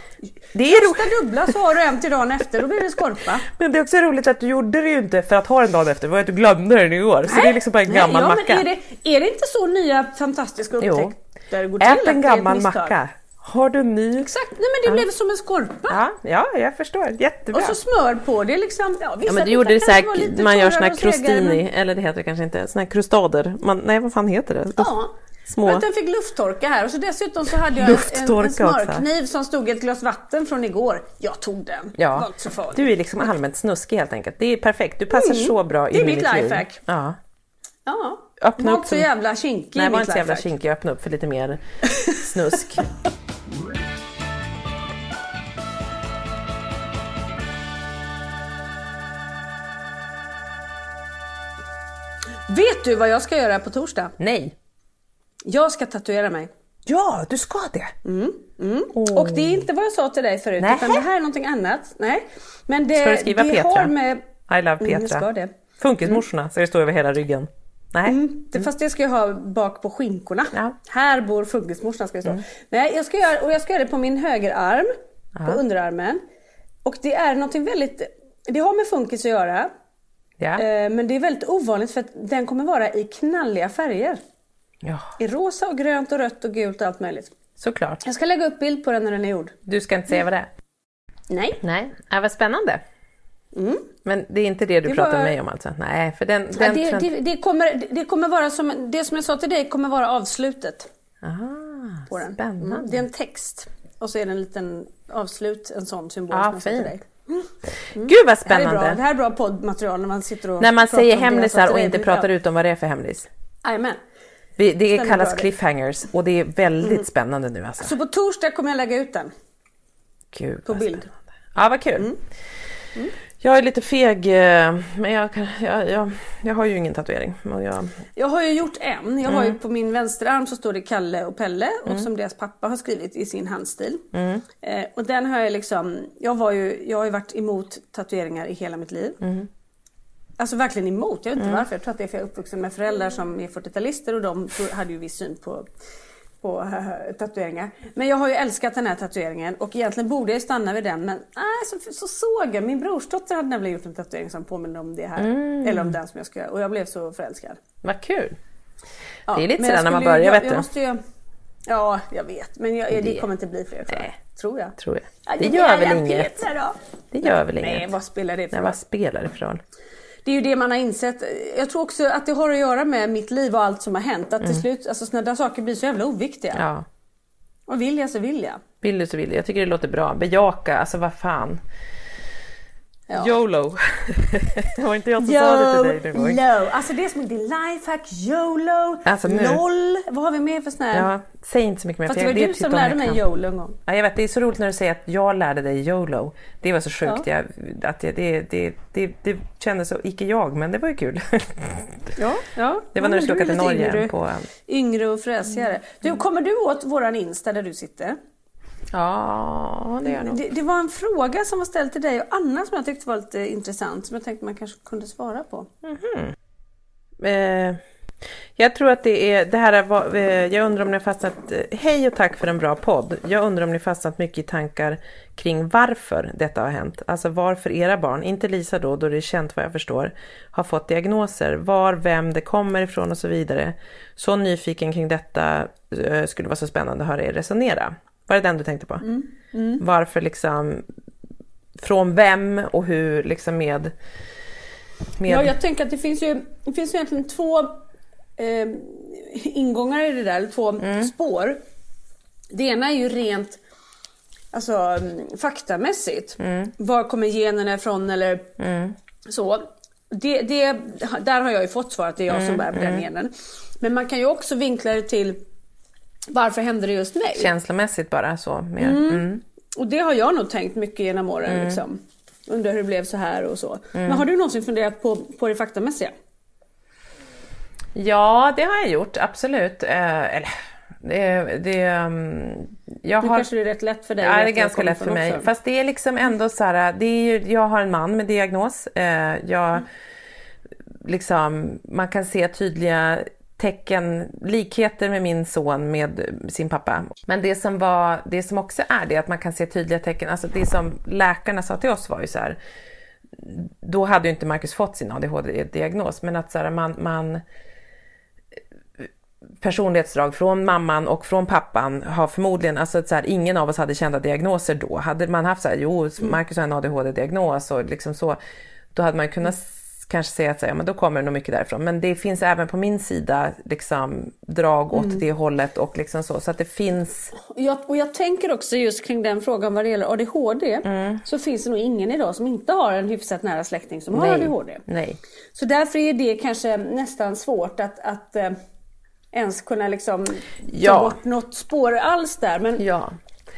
Det är Rosta roligt. dubbla så har du en till dagen efter, då blir det skorpa. Men det är också roligt att du gjorde det ju inte för att ha den dagen efter, det var att du glömde den igår. Så det är liksom bara en Nej, gammal ja, macka. Men är, det, är det inte så nya fantastiska upptäckter går till? Ät en gammal macka. Har du ny? Exakt, nej men det blev som en skorpa. Ja, ja, jag förstår. Jättebra. Och så smör på det liksom. Ja, vissa Ja men du gjorde det kanske så var här, lite man gör såna crostini, men- eller det heter det kanske inte, såna här krustader. Man, nej vad fan heter det? Ja. Små. Att den fick lufttorka här och så dessutom så hade jag en, en också. smörkniv som stod i ett glas vatten från igår. Jag tog den. Det var Ja, så du är liksom allmänt snuskig helt enkelt. Det är perfekt, du passar så bra Mm. Det är in i mitt mitt liv. lifehack. Ja. Ja. Öppna var upp inte så jävla kinkig Nej, i var mitt inte så jävla lifehack. kinkig, öppna upp för lite mer (laughs) snusk. Vet du vad jag ska göra på torsdag? nej. Jag ska tatuera mig. Ja, du ska det! Och det är inte vad jag sa till dig förut, Nej. utan det här är någonting annat. Nej. Men det, Ska du skriva det Petra? har med... I love Mm, jag Petra. ska det. Funkismorsorna, ska det stå över hela ryggen? Nej. Det, fast det ska jag ha bak på skinkorna. Ja. Här bor funkismorsan ska det stå. Nej, jag ska göra, och jag ska göra det på min högerarm, på underarmen. Och det är någonting väldigt, det har med funkis att göra. Ja. Eh, men det är väldigt ovanligt för att den kommer vara i knalliga färger. ja, I rosa och grönt och rött och gult och allt möjligt. såklart. Jag ska lägga upp bild på den när den är gjord. Du ska inte säga vad det är? Nej. Nej, ja, vad spännande. Men det är inte det du Det pratar var- med mig om alltså? Nej, för den... Den det, trend- det, det, kommer, det kommer vara som, det som jag sa till dig kommer vara avslutet Aha, på den. spännande. Mm, det är en text. Och så är det en liten avslut, en sån symbol Ja, som jag sa till dig. Gud vad Det här är bra, spännande! det här är bra poddmaterial när man sitter och När man säger det hemlisar och inte pratar ut om vad det är för hemlis. Jajamän. Det Stämmer kallas bra det. cliffhangers och det är väldigt spännande nu alltså. Så på torsdag kommer jag lägga ut den Gud, på bild. spännande. Ja, vad kul. Jag är lite feg, eh, men jag, jag, jag, jag har ju ingen tatuering. Jag, Jag har ju gjort en. Jag har Mm. ju på min vänsterarm så står det Kalle och Pelle och som deras pappa har skrivit i sin handstil. Mm. Eh, och den har jag liksom, jag var ju, jag har ju varit emot tatueringar i hela mitt liv. Mm. Alltså verkligen emot, jag vet inte varför. Jag tror att det är för jag är uppvuxen med föräldrar som är 40-talister och de hade ju viss syn på på eh, tatueringar. Men jag har ju älskat den här tatueringen och egentligen borde jag stanna vid den men nej, så, så såg jag, min brorsdotter hade nämligen gjort en tatuering som påminner om det här. Mm. Eller om den som jag ska göra och jag blev så förälskad. vad kul! Ja, Det är lite jag sådär när man börjar, jag, vet jag du. Måste ju, ja, jag vet. Men jag, det, Det- kommer inte bli fler tror jag. Nej. Tror jag. Tror jag. Ja, Det gör jag väl inget? det gör väl Nej, inget? vad spelar det för Nej, vad spelar det för roll? Det är ju det man har insett. Jag tror också att det har att göra med mitt liv och allt som har hänt. Att till slut, alltså sådana där saker blir så jävla oviktiga. Mm. Ja, Och vill jag så vill jag. vill du så vill du. Jag tycker det låter bra. Bejaka, alltså vad fan. Ja. YOLO! (laughs) det var inte jag som sa det till dig gång. YOLO. Alltså det är som det är lifehack, YOLO, Alltså nu- LOL. Vad har vi mer för såna här? Ja, säg inte så mycket mer. Fast det var jag du vet som lärde jag mig. YOLO en gång. Ja, jag vet, det är så roligt när du säger att jag lärde dig YOLO. Det var så sjukt. Jag, att det, det, det, det, det kändes så icke jag, men det var ju kul. (laughs) Ja, ja. Det var när du skulle åka till Norge Yngre, på... yngre och fräsigare. Du, kommer du åt våran Insta där du sitter? Ja, det gör nog. Det, det var en fråga som var ställd till dig och Anna som jag tyckte var lite intressant som jag tänkte man kanske kunde svara på. Eh, jag tror att det är det här var, eh, jag undrar om ni har fastnat, eh, hej och tack för en bra podd. Jag undrar om ni har fastnat mycket i tankar kring varför detta har hänt. Alltså varför era barn, inte Lisa då, då det är känt vad jag förstår, har fått diagnoser. Var, vem det kommer ifrån och så vidare. Så nyfiken kring detta eh, skulle vara så spännande att höra er resonera. Var det den du tänkte på? Varför liksom, från vem och hur liksom med... med Ja, jag tänker att det finns ju, det finns ju egentligen två eh, ingångar i det där, eller två spår. Det ena är ju rent alltså, mm, faktamässigt. Var kommer generna ifrån eller så. Det, det, där har jag ju fått svar att det är jag som bär på den genen. Men man kan ju också vinkla det till varför hände det just mig? Känslomässigt bara så. Mer. Mm. Och det har jag nog tänkt mycket genom åren. Liksom. Undrar hur det blev så här och så. Men har du någonsin funderat på, på det faktamässiga? Ja, det har jag gjort, absolut. Eh, eller, det, det, mm, jag Nu har... kanske det är rätt lätt för dig. Ja, det är ganska lätt för mig. ifrån Fast det är liksom ändå så här, det är ju, jag har en man med diagnos. Eh, jag, liksom, man kan se tydliga tecken, likheter med min son med sin pappa. Men det som, var, det som också är det, att man kan se tydliga tecken, alltså det som läkarna sa till oss var ju så här, då hade ju inte Marcus fått sin ADHD-diagnos, men att så här, man, man personlighetsdrag från mamman och från pappan har förmodligen, alltså så här, ingen av oss hade kända diagnoser då. Hade man haft så här, jo, Marcus har en ADHD-diagnos och liksom så, då hade man kunnat kanske säga att ja, men då kommer det nog mycket därifrån. Men det finns även på min sida liksom drag åt det hållet och liksom så, så att det finns Jag, och jag tänker också just kring den frågan vad det gäller ADHD. Så finns det nog ingen idag som inte har en hyfsat nära släkting som har nej, ADHD. nej. Så därför är det kanske nästan svårt att, att eh, ens kunna liksom Ja. ta bort något spår alls där. Men Ja.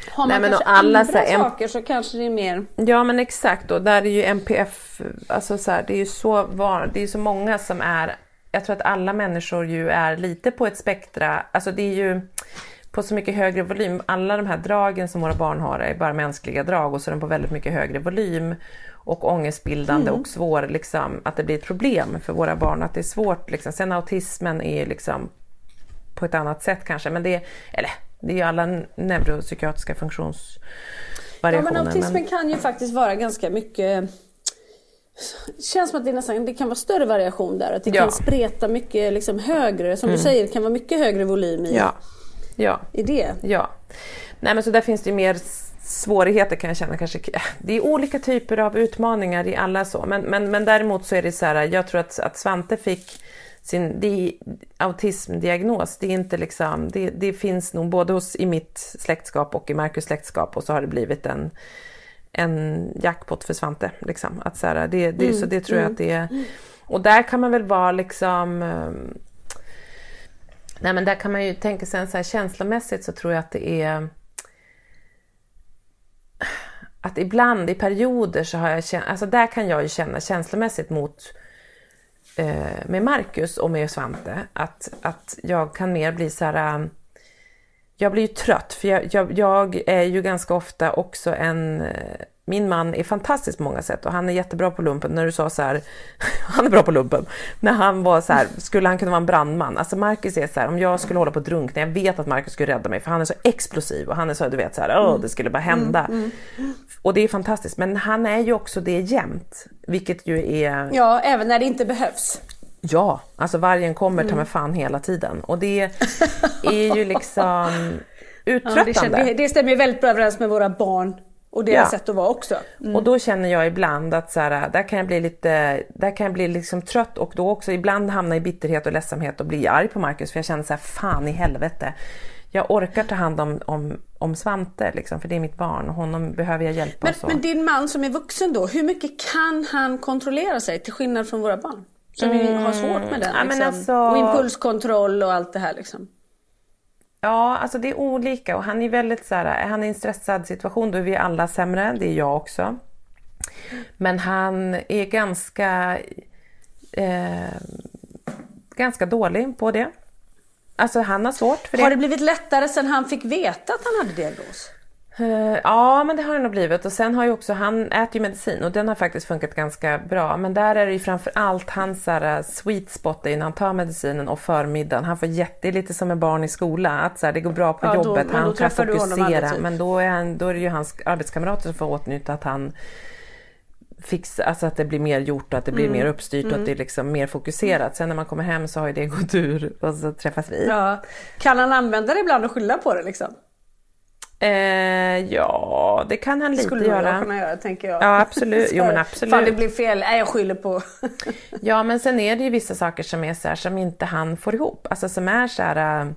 Har man Nej, kanske alla andra här, saker så kanske det är mer... Ja men exakt och där är ju MPF, alltså så här, det är ju så, var, det är så många som är jag tror att alla människor ju är lite på ett spektra, alltså det är ju på så mycket högre volym. Alla de här dragen som våra barn har är bara mänskliga drag och så är de på väldigt mycket högre volym och ångestbildande och svår, liksom, att det blir ett problem för våra barn. Att det är svårt. Liksom. Sen autismen är liksom på ett annat sätt kanske, men det eller, det är ju alla neuropsykiatriska funktionsvariationer. Ja, men autismen men... kan ju faktiskt vara ganska mycket det känns som att det, nästan, det kan vara större variation där. Att det ja. kan spreta mycket liksom högre. Som mm. du säger, det kan vara mycket högre volym i, ja. Ja. i det. Ja. Nej, men så där finns det ju mer svårigheter kan jag känna kanske. (laughs) Det är olika typer av utmaningar i alla så. Men, men, men däremot så är det så här, jag tror att, att Svante fick sin det autismdiagnos. Det, är inte liksom, det, det finns nog både hos, i mitt släktskap och i Marcus släktskap och så har det blivit en, en jackpot för Svante. Liksom. Att så, här, det, det, mm, så det tror jag mm, att det är. Och där kan man väl vara liksom ehm, Nej men där kan man ju tänka sig så här, känslomässigt så tror jag att det är att ibland i perioder så har jag känt, alltså där kan jag ju känna känslomässigt mot eh, med Marcus och med Svante att, att jag kan mer bli så här eh, jag blir ju trött för jag, jag, jag är ju ganska ofta också en eh, min man är fantastisk på många sätt och han är jättebra på lumpen. När du sa så här, (laughs) han är bra på lumpen. När han var så här, skulle han kunna vara en brandman? Alltså Marcus är så här, om jag skulle hålla på att drunkna, jag vet att Marcus skulle rädda mig för han är så explosiv och han är så, du vet så här, åh det skulle bara hända. Mm, mm. Och det är fantastiskt, men han är ju också det jämt, vilket ju är... Ja, även när det inte behövs. Ja, alltså vargen kommer ta med fan hela tiden och det är ju liksom uttröttande. (laughs) Ja, det, det stämmer ju väldigt bra överens med våra barn och deras ja. sätt att vara också. Mm. Och då känner jag ibland att så här, där kan jag bli lite, där kan jag bli liksom trött och då också ibland hamna i bitterhet och ledsamhet och bli arg på Marcus för jag känner så här, fan i helvete. Jag orkar ta hand om, om, om Svante liksom, för det är mitt barn och honom behöver jag hjälpa. Men, men din man som är vuxen då, hur mycket kan han kontrollera sig till skillnad från våra barn? Som mm. har svårt med den. Liksom. Alltså... Och impulskontroll och allt det här liksom. Ja, alltså det är olika och han är väldigt så här, är han i en stressad situation då är vi alla sämre, det är jag också. Men han är ganska, eh, ganska dålig på det. Alltså han har svårt för det. Har det blivit lättare sen han fick veta att han hade diagnos? Uh, ja, men det har det nog blivit. Och sen har ju också, han äter ju medicin och den har faktiskt funkat ganska bra. Men där är det ju framför allt hans här, sweet spot är när han tar medicinen och förmiddagen. Han får jätte, lite som en barn i skolan, att så här, det går bra på ja, jobbet, då, han kan fokusera. Men då är, han, då är det ju hans arbetskamrater som får åtnjuta att han fixa, alltså att det blir mer gjort och att det blir mm. mer uppstyrt mm. och att det är liksom mer fokuserat. Sen när man kommer hem så har ju det gått ur och så träffas vi. Ja. Kan han använda det ibland och skylla på det liksom? Eh, ja, det kan han lite Skulle göra. Skulle kunna göra, tänker jag. Ja, absolut. Jo, men (laughs) absolut. Fan, det blir fel. Nej, jag skyller på... (laughs) ja, men sen är det ju vissa saker som är så här, som inte han får ihop. Alltså som är så här... Äh,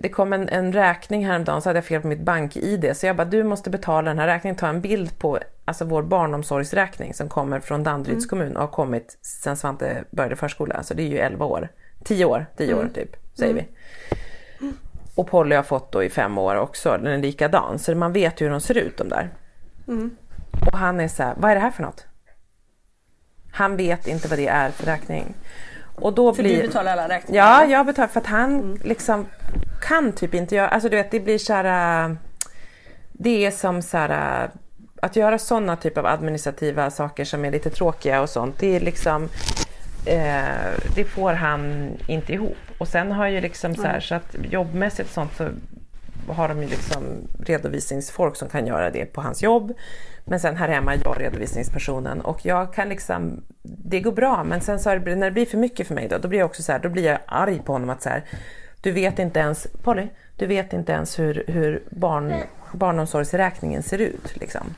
det kom en, en räkning häromdagen så hade jag fel på mitt bank-id. Så jag bara, du måste betala den här räkningen. Ta en bild på alltså vår barnomsorgsräkning som kommer från Danderyds mm. kommun och har kommit sen Svante började förskola. Så alltså det är ju 11 år. 10 år, 10 år mm. typ, säger mm. vi. Och Polly har fått då i fem år också, den är likadan. Så man vet hur de ser ut de där. Mm. Och han är så här, vad är det här för något? Han vet inte vad det är för räkning. Och då för blir... du betalar alla räkningar? Ja, jag betalar för att han mm. liksom kan typ inte göra, alltså du vet det blir så här, äh, det är som så här, äh, att göra sådana typ av administrativa saker som är lite tråkiga och sånt, det är liksom eh, det får han inte ihop. Och sen har ju liksom så här, så att jobbmässigt sånt så har de ju liksom redovisningsfolk som kan göra det på hans jobb. Men sen här hemma är jag redovisningspersonen och jag kan liksom, det går bra men sen så det, när det blir för mycket för mig då, då blir jag också så här, då blir jag arg på honom att så här, du vet inte ens, Polly, du vet inte ens hur, hur barn, barnomsorgsräkningen ser ut liksom.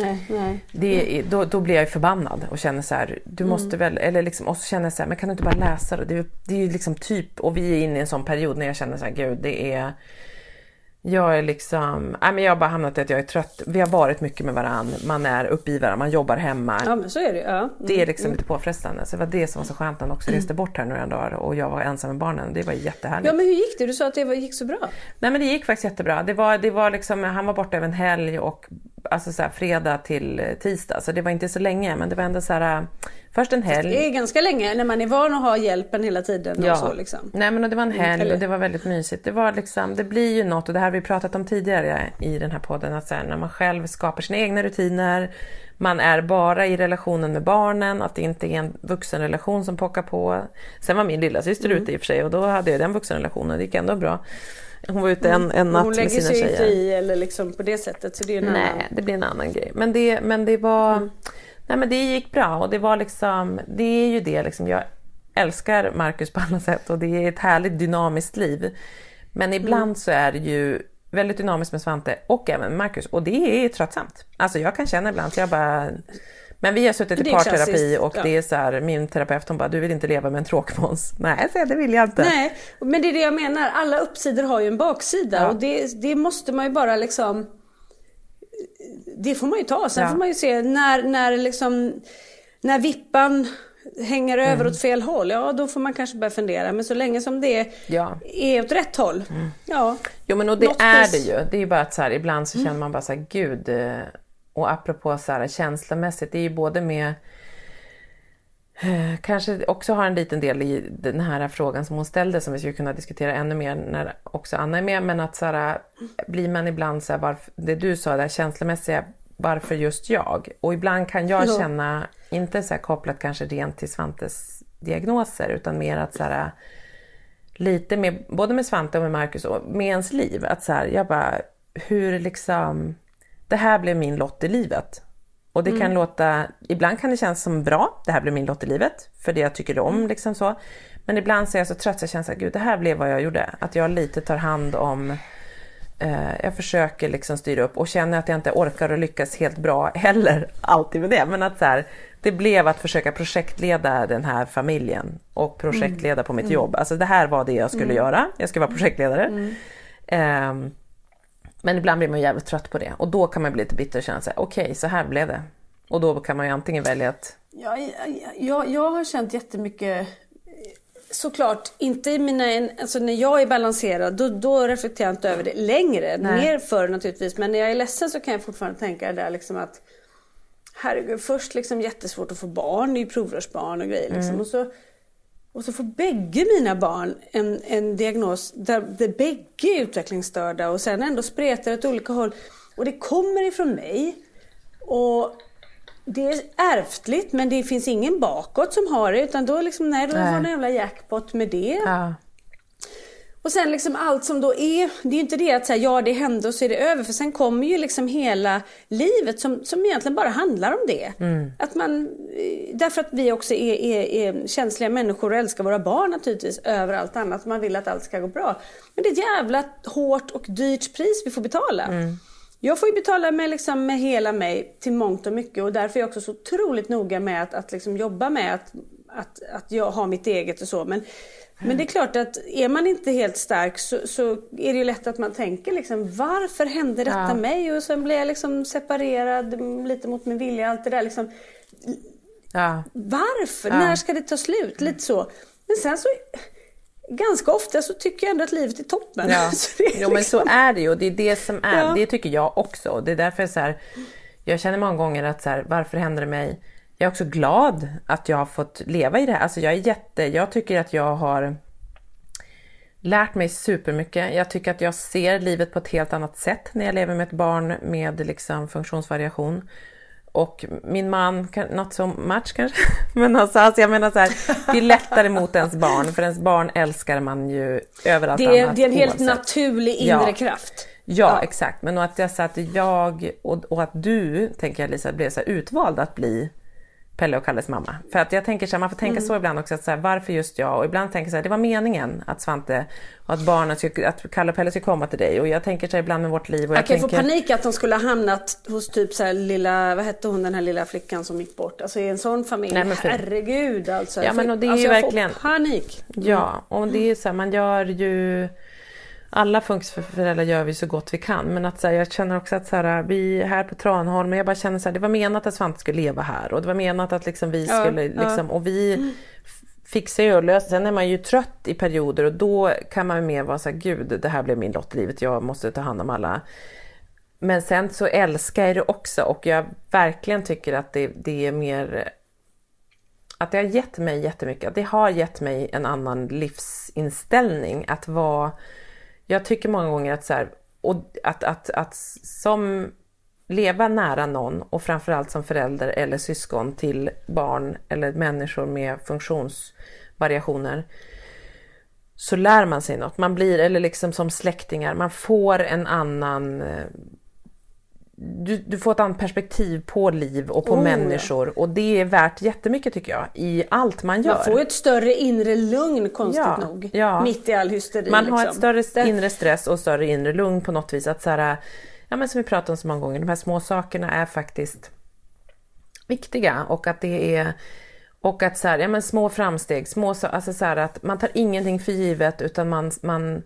Nej, nej. Det, då, då blir jag förbannad och känner så här, du mm. måste väl, eller liksom, och så känner jag så här, men kan du inte bara läsa det? Det, det är ju liksom typ, och vi är inne i en sån period när jag känner så här, gud det är jag är liksom, nej men jag har bara hamnat i att jag är trött. Vi har varit mycket med varandra, man är uppe i varandra, man jobbar hemma. Ja men så är det ja. Mm. Det är liksom mm. lite påfrestande. Så det var det som var så skönt när han också reste bort här några dagar och jag var ensam med barnen. Det var jättehärligt. Ja men hur gick det? Du sa att det gick så bra. Nej men det gick faktiskt jättebra. Det var, det var liksom, han var borta över en helg och alltså så här, fredag till tisdag, så det var inte så länge, men det var ändå så här, först en helg. Det är ganska länge när man är van att ha hjälpen hela tiden. Ja. Och så, liksom. Nej men det var en helg eller- och det var väldigt mysigt. Det, var liksom, det blir ju något, och det här har vi pratat om tidigare i den här podden, att så här, när man själv skapar sina egna rutiner, man är bara i relationen med barnen, att det inte är en vuxenrelation som pockar på. Sen var min lilla syster Mm. ute i och för sig och då hade jag den vuxenrelationen, det gick ändå bra. Hon var ute en, en natt Hon med lägger sina sig tjejer. inte i eller liksom på det sättet. Så det är en annan... Nej, det blir en annan grej. Men det, men det var... Nej men det gick bra och det var liksom... Det är ju det liksom. Jag älskar Marcus på alla sätt och det är ett härligt dynamiskt liv. Men ibland så är det ju väldigt dynamiskt med Svante och även Marcus och det är tröttsamt. Alltså jag kan känna ibland så jag bara... Men vi har suttit i Det parterapi och ja. det är så här, min terapeut hon bara, du vill inte leva med en tråkmåns. (laughs) Nej, så det vill jag inte. Nej, men det är det jag menar. Alla uppsidor har ju en baksida Ja. och det, det måste man ju bara liksom... Det får man ju ta. Sen Ja. får man ju se när, när liksom... När vippan hänger över Mm. åt fel håll, ja då får man kanske börja fundera. Men så länge som det Ja. är åt rätt håll, ja. Jo men och det Något är det ju. Det är ju bara att så här, ibland så känner man bara så här, gud. Och apropå så här känslomässigt, det är ju både med eh, Kanske också har en liten del i den här frågan som hon ställde som vi skulle kunna diskutera ännu mer när också Anna är med. Men att så här, blir man ibland så här, varför, det du sa där känslomässiga, varför just jag? Och ibland kan jag Ja. känna, inte så här kopplat kanske rent till Svantes diagnoser, utan mer att så här, lite med, både med Svante och med Marcus och med ens liv. Att så här, jag bara, hur liksom, det här blev min lott i livet. Och det kan låta, ibland kan det kännas som bra, det här blev min lott i livet, för det jag tycker om liksom så. Men ibland så är jag så trött så jag känner så här, gud det här blev vad jag gjorde. Att jag lite tar hand om, eh, jag försöker liksom styra upp och känner att jag inte orkar och lyckas helt bra heller (laughs) alltid med det. Men att så här, det blev att försöka projektleda den här familjen och projektleda på mitt jobb. Alltså det här var det jag skulle göra, jag skulle vara projektledare. Ehm, men ibland blir man jävligt trött på det och då kan man bli lite bitter och känna sig okej så här blev det. Och då kan man ju antingen välja att, Ja, jag, jag har känt jättemycket Såklart, inte i mina, alltså när jag är balanserad då, då reflekterar jag inte över det längre. Nej. Mer förr naturligtvis. Men när jag är ledsen så kan jag fortfarande tänka det där liksom att Herregud, först liksom jättesvårt att få barn, det är ju provrörsbarn och grejer. Liksom. Och, så, och så får bägge mina barn en, en diagnos där, där bägge är utvecklingsstörda och sen ändå spretar åt olika håll. Och det kommer ifrån mig. Och det är ärftligt men det finns ingen bakåt som har det utan då liksom, nej, då Nej. var det en jävla jackpot med det. ja, Och sen liksom allt som då är, det är ju inte det att säga ja det hände och så är det över för sen kommer ju liksom hela livet som, som egentligen bara handlar om det. Att man, eh, därför att vi också är, är, är känsliga människor och älskar våra barn naturligtvis över allt annat. Man vill att allt ska gå bra. Men det är ett jävla hårt och dyrt pris vi får betala. Jag får ju betala med, liksom, med hela mig till mångt och mycket och därför är jag också så otroligt noga med att, att liksom jobba med att, att, att jag har mitt eget och så. Men, men det är klart att är man inte helt stark så, så är det ju lätt att man tänker liksom varför hände detta Ja. mig? Och sen blir jag liksom separerad lite mot min vilja. Allt det där liksom. ja, Varför? Ja. När ska det ta slut? Lite så. Men sen så ganska ofta så tycker jag ändå att livet är toppen. Ja. (laughs) Så är Jo men så liksom- är det ju och det är det som är, Ja. det tycker jag också. Det är därför jag, så här, jag känner många gånger att så här, varför händer det mig? Jag är också glad att jag har fått leva i det här. Alltså jag är jätte, jag tycker att jag har lärt mig supermycket. Jag tycker att jag ser livet på ett helt annat sätt när jag lever med ett barn med liksom funktionsvariation. Och min man, not so much kanske, (laughs) men alltså, alltså jag menar så här, det är lättare mot ens barn, för ens barn älskar man ju överallt det, är, annat det är en helt oavsett. naturlig inre Ja. kraft. Ja, Ja. exakt. Men att jag, så att jag och, och att du, tänker jag Lisa, blev så utvald att bli Pelle och Kalles mamma. För att jag tänker så här, man får tänka Mm. så ibland också, att så här, varför just jag? Och ibland tänker jag så här, det var meningen att Svante och att barnen, skulle, att Kalle och Pelle skulle komma till dig. Och jag tänker så här ibland med vårt liv. Och jag, Jag kan ju få tänker, panik att de skulle ha hamnat hos typ så här lilla, vad hette hon den här lilla flickan som gick bort? Alltså i en sån familj, Nej, men för- herregud alltså. Ja, men och det är alltså, ju verkligen- panik. Ja, och det är så här, man gör ju alla funkisföräldrar gör vi så gott vi kan. Men att så här, jag känner också att så här, vi är här på Tranholm, men jag bara känner så här, det var menat att Svante skulle leva här och det var menat att liksom vi Ja, skulle, ja. liksom, och vi fixar ju och löser. Sen är man ju trött i perioder och då kan man ju mer vara så här, gud det här blev min lott i livet, jag måste ta hand om alla. men sen så älskar jag det också och jag verkligen tycker att det, det är mer att det har gett mig jättemycket. Det har gett mig en annan livsinställning. Att vara... Jag tycker många gånger att så här, och att, att, att som leva nära någon och framförallt som förälder eller syskon till barn eller människor med funktionsvariationer så lär man sig något. Man blir, eller liksom som släktingar, man får en annan eh, du, du, får ett annat perspektiv på liv och på oh, människor ja. och det är värt jättemycket tycker jag i allt man gör. Man får ett större inre lugn konstigt ja, nog. Ja. Mitt i all hysteri. Man liksom. har ett liksom. större inre stress och större inre lugn på något vis. Att så här, ja, men som vi pratat om så många gånger, de här små sakerna är faktiskt viktiga och att det är och att så här, ja, men små framsteg, små, alltså så här, att man tar ingenting för givet utan man, man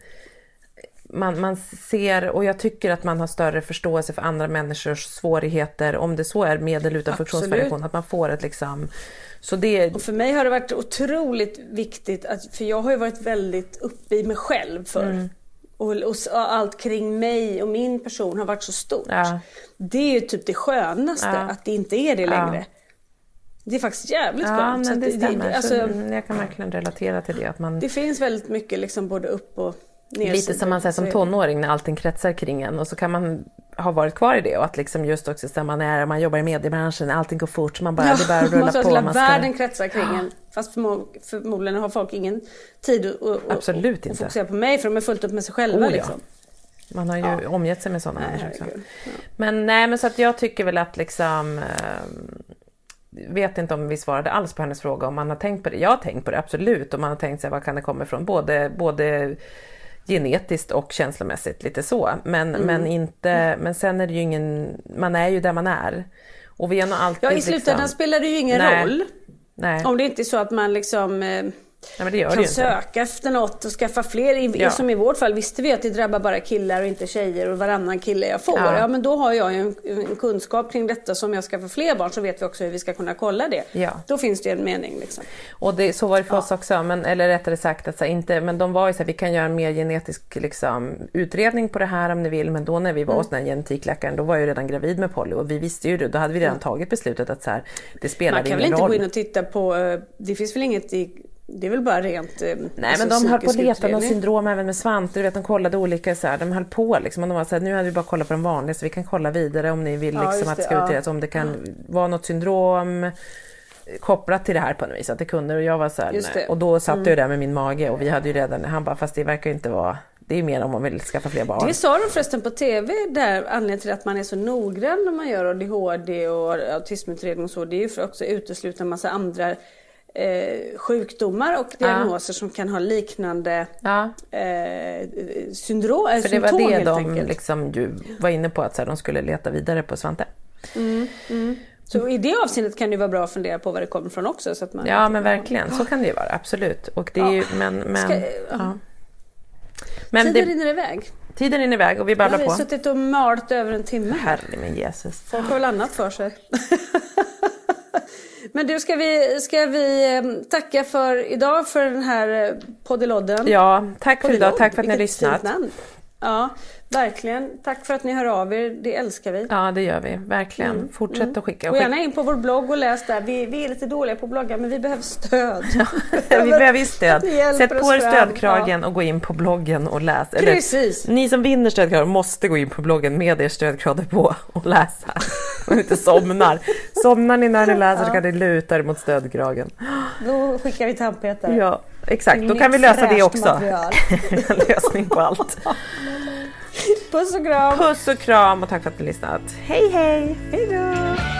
man, man ser och jag tycker att man har större förståelse för andra människors svårigheter om det så är med eller utan funktionsvariation. Att man får ett liksom så det... Och för mig har det varit otroligt viktigt, att, för jag har ju varit väldigt uppe i mig själv för mm. och, och, allt kring mig och min person har varit så stort. Ja. Det är ju typ det skönaste, ja. att det inte är det längre. Ja. Det är faktiskt jävligt ja, skönt. Det, stämmer. Det, alltså, jag kan verkligen relatera till det. Att man... Det finns väldigt mycket liksom både upp och Lite som man säger som tonåring när allting kretsar kring en och så kan man ha varit kvar i det och att liksom just också när man, är, man jobbar i mediebranschen, allting går fort så man bara, ja, det bara rullar man på. Hela man ska... världen kretsar kring en. Fast förmodligen har folk ingen tid att, Absolut fokusera på mig för de är fullt upp med sig själva. Oh, ja. liksom. Man har ju ja. omgett sig med sådana människor också. Men nej, men så att jag tycker väl att liksom äh, vet inte om vi svarade alls på hennes fråga om man har tänkt på det. Jag har tänkt på det absolut och man har tänkt sig var kan det komma ifrån? Både, både genetiskt och känslomässigt lite så. Men, mm. men, inte, men sen är det ju ingen, man är ju där man är. Och vi har alltid ja i slutändan liksom, spelar det ju ingen nej, roll. Nej. Om det inte är så att man liksom eh, Nej, kan söka efter något och skaffa fler. Ja. Som i vårt fall visste vi att det drabbar bara killar och inte tjejer och varannan kille jag får. Ja, ja men då har jag en, en, kunskap kring detta så om jag skaffar fler barn så vet vi också hur vi ska kunna kolla det. Ja. Då finns det en mening. Liksom. Och det, så var det för oss också, men, eller rättare sagt att så inte, men de var ju så här, vi kan göra en mer genetisk liksom, utredning på det här om ni vill. Men då när vi var mm. hos den här genetikläkaren då var jag ju redan gravid med Polly och vi visste ju det. Då hade vi redan tagit beslutet att så här, det spelar ingen roll. Man kan väl inte gå in och titta på, eh, det finns väl inget i det är väl bara rent eh, Nej alltså, men de höll på att leta något syndrom även med Svante. Du vet, de kollade olika så här, de höll på liksom. Och de var så här, nu hade vi bara kollat på de vanliga så vi kan kolla vidare om ni vill liksom, ja, att det ska utredas. Om det kan mm. vara något syndrom kopplat till det här på något vis. Att det kunde och jag var så här, Och då satt mm. jag där med min mage och vi hade ju redan, han bara fast det verkar inte vara det är mer om man vill skaffa fler barn. Det sa de förresten på TV, där anledningen till att man är så noggrann när man gör ADHD och autismutredning och så, det är ju för att också utesluta en massa andra eh, sjukdomar och diagnoser ja. som kan ha liknande ja. eh, syndrom, För det var det de liksom ju var inne på, att så här, de skulle leta vidare på Svante. Mm, mm. Så i det avseendet kan det vara bra att fundera på var det kommer ifrån också. Så att man ja men verkligen, så kan det ju vara, absolut. Och det är ju, men, men, Ska, ja. men Tiden det, rinner iväg. Tiden rinner iväg och vi babblar på. Vi har suttit och malt över en timme. Herre min Jesus. Folk har väl annat för sig. (laughs) Men du, ska vi, ska vi eh, tacka för idag för den här eh, poddelodden? Ja, tack för idag. Tack för att ni har lyssnat. Ja, verkligen. Tack för att ni hör av er. Det älskar vi. Ja, det gör vi. Verkligen. Mm. Fortsätt mm. att skicka. Gå gärna in på vår blogg och läs där. Vi, vi är lite dåliga på att blogga, men vi behöver stöd. (laughs) Ja, vi behöver stöd. (laughs) Sätt på er stödkragen ja. och gå in på bloggen och läs. Eller, Precis. Ni som vinner stödkragen måste gå in på bloggen med er stödkragen på och läsa. (laughs) Och inte somnar. Somnar ni när ni läser så kan ni luta er mot stödkragen. Då skickar vi tandpetare. Ja, exakt. Då kan vi lösa det också. en lösning på allt. Puss och kram! Puss och kram och tack för att ni lyssnat. Hej hej! Hej då!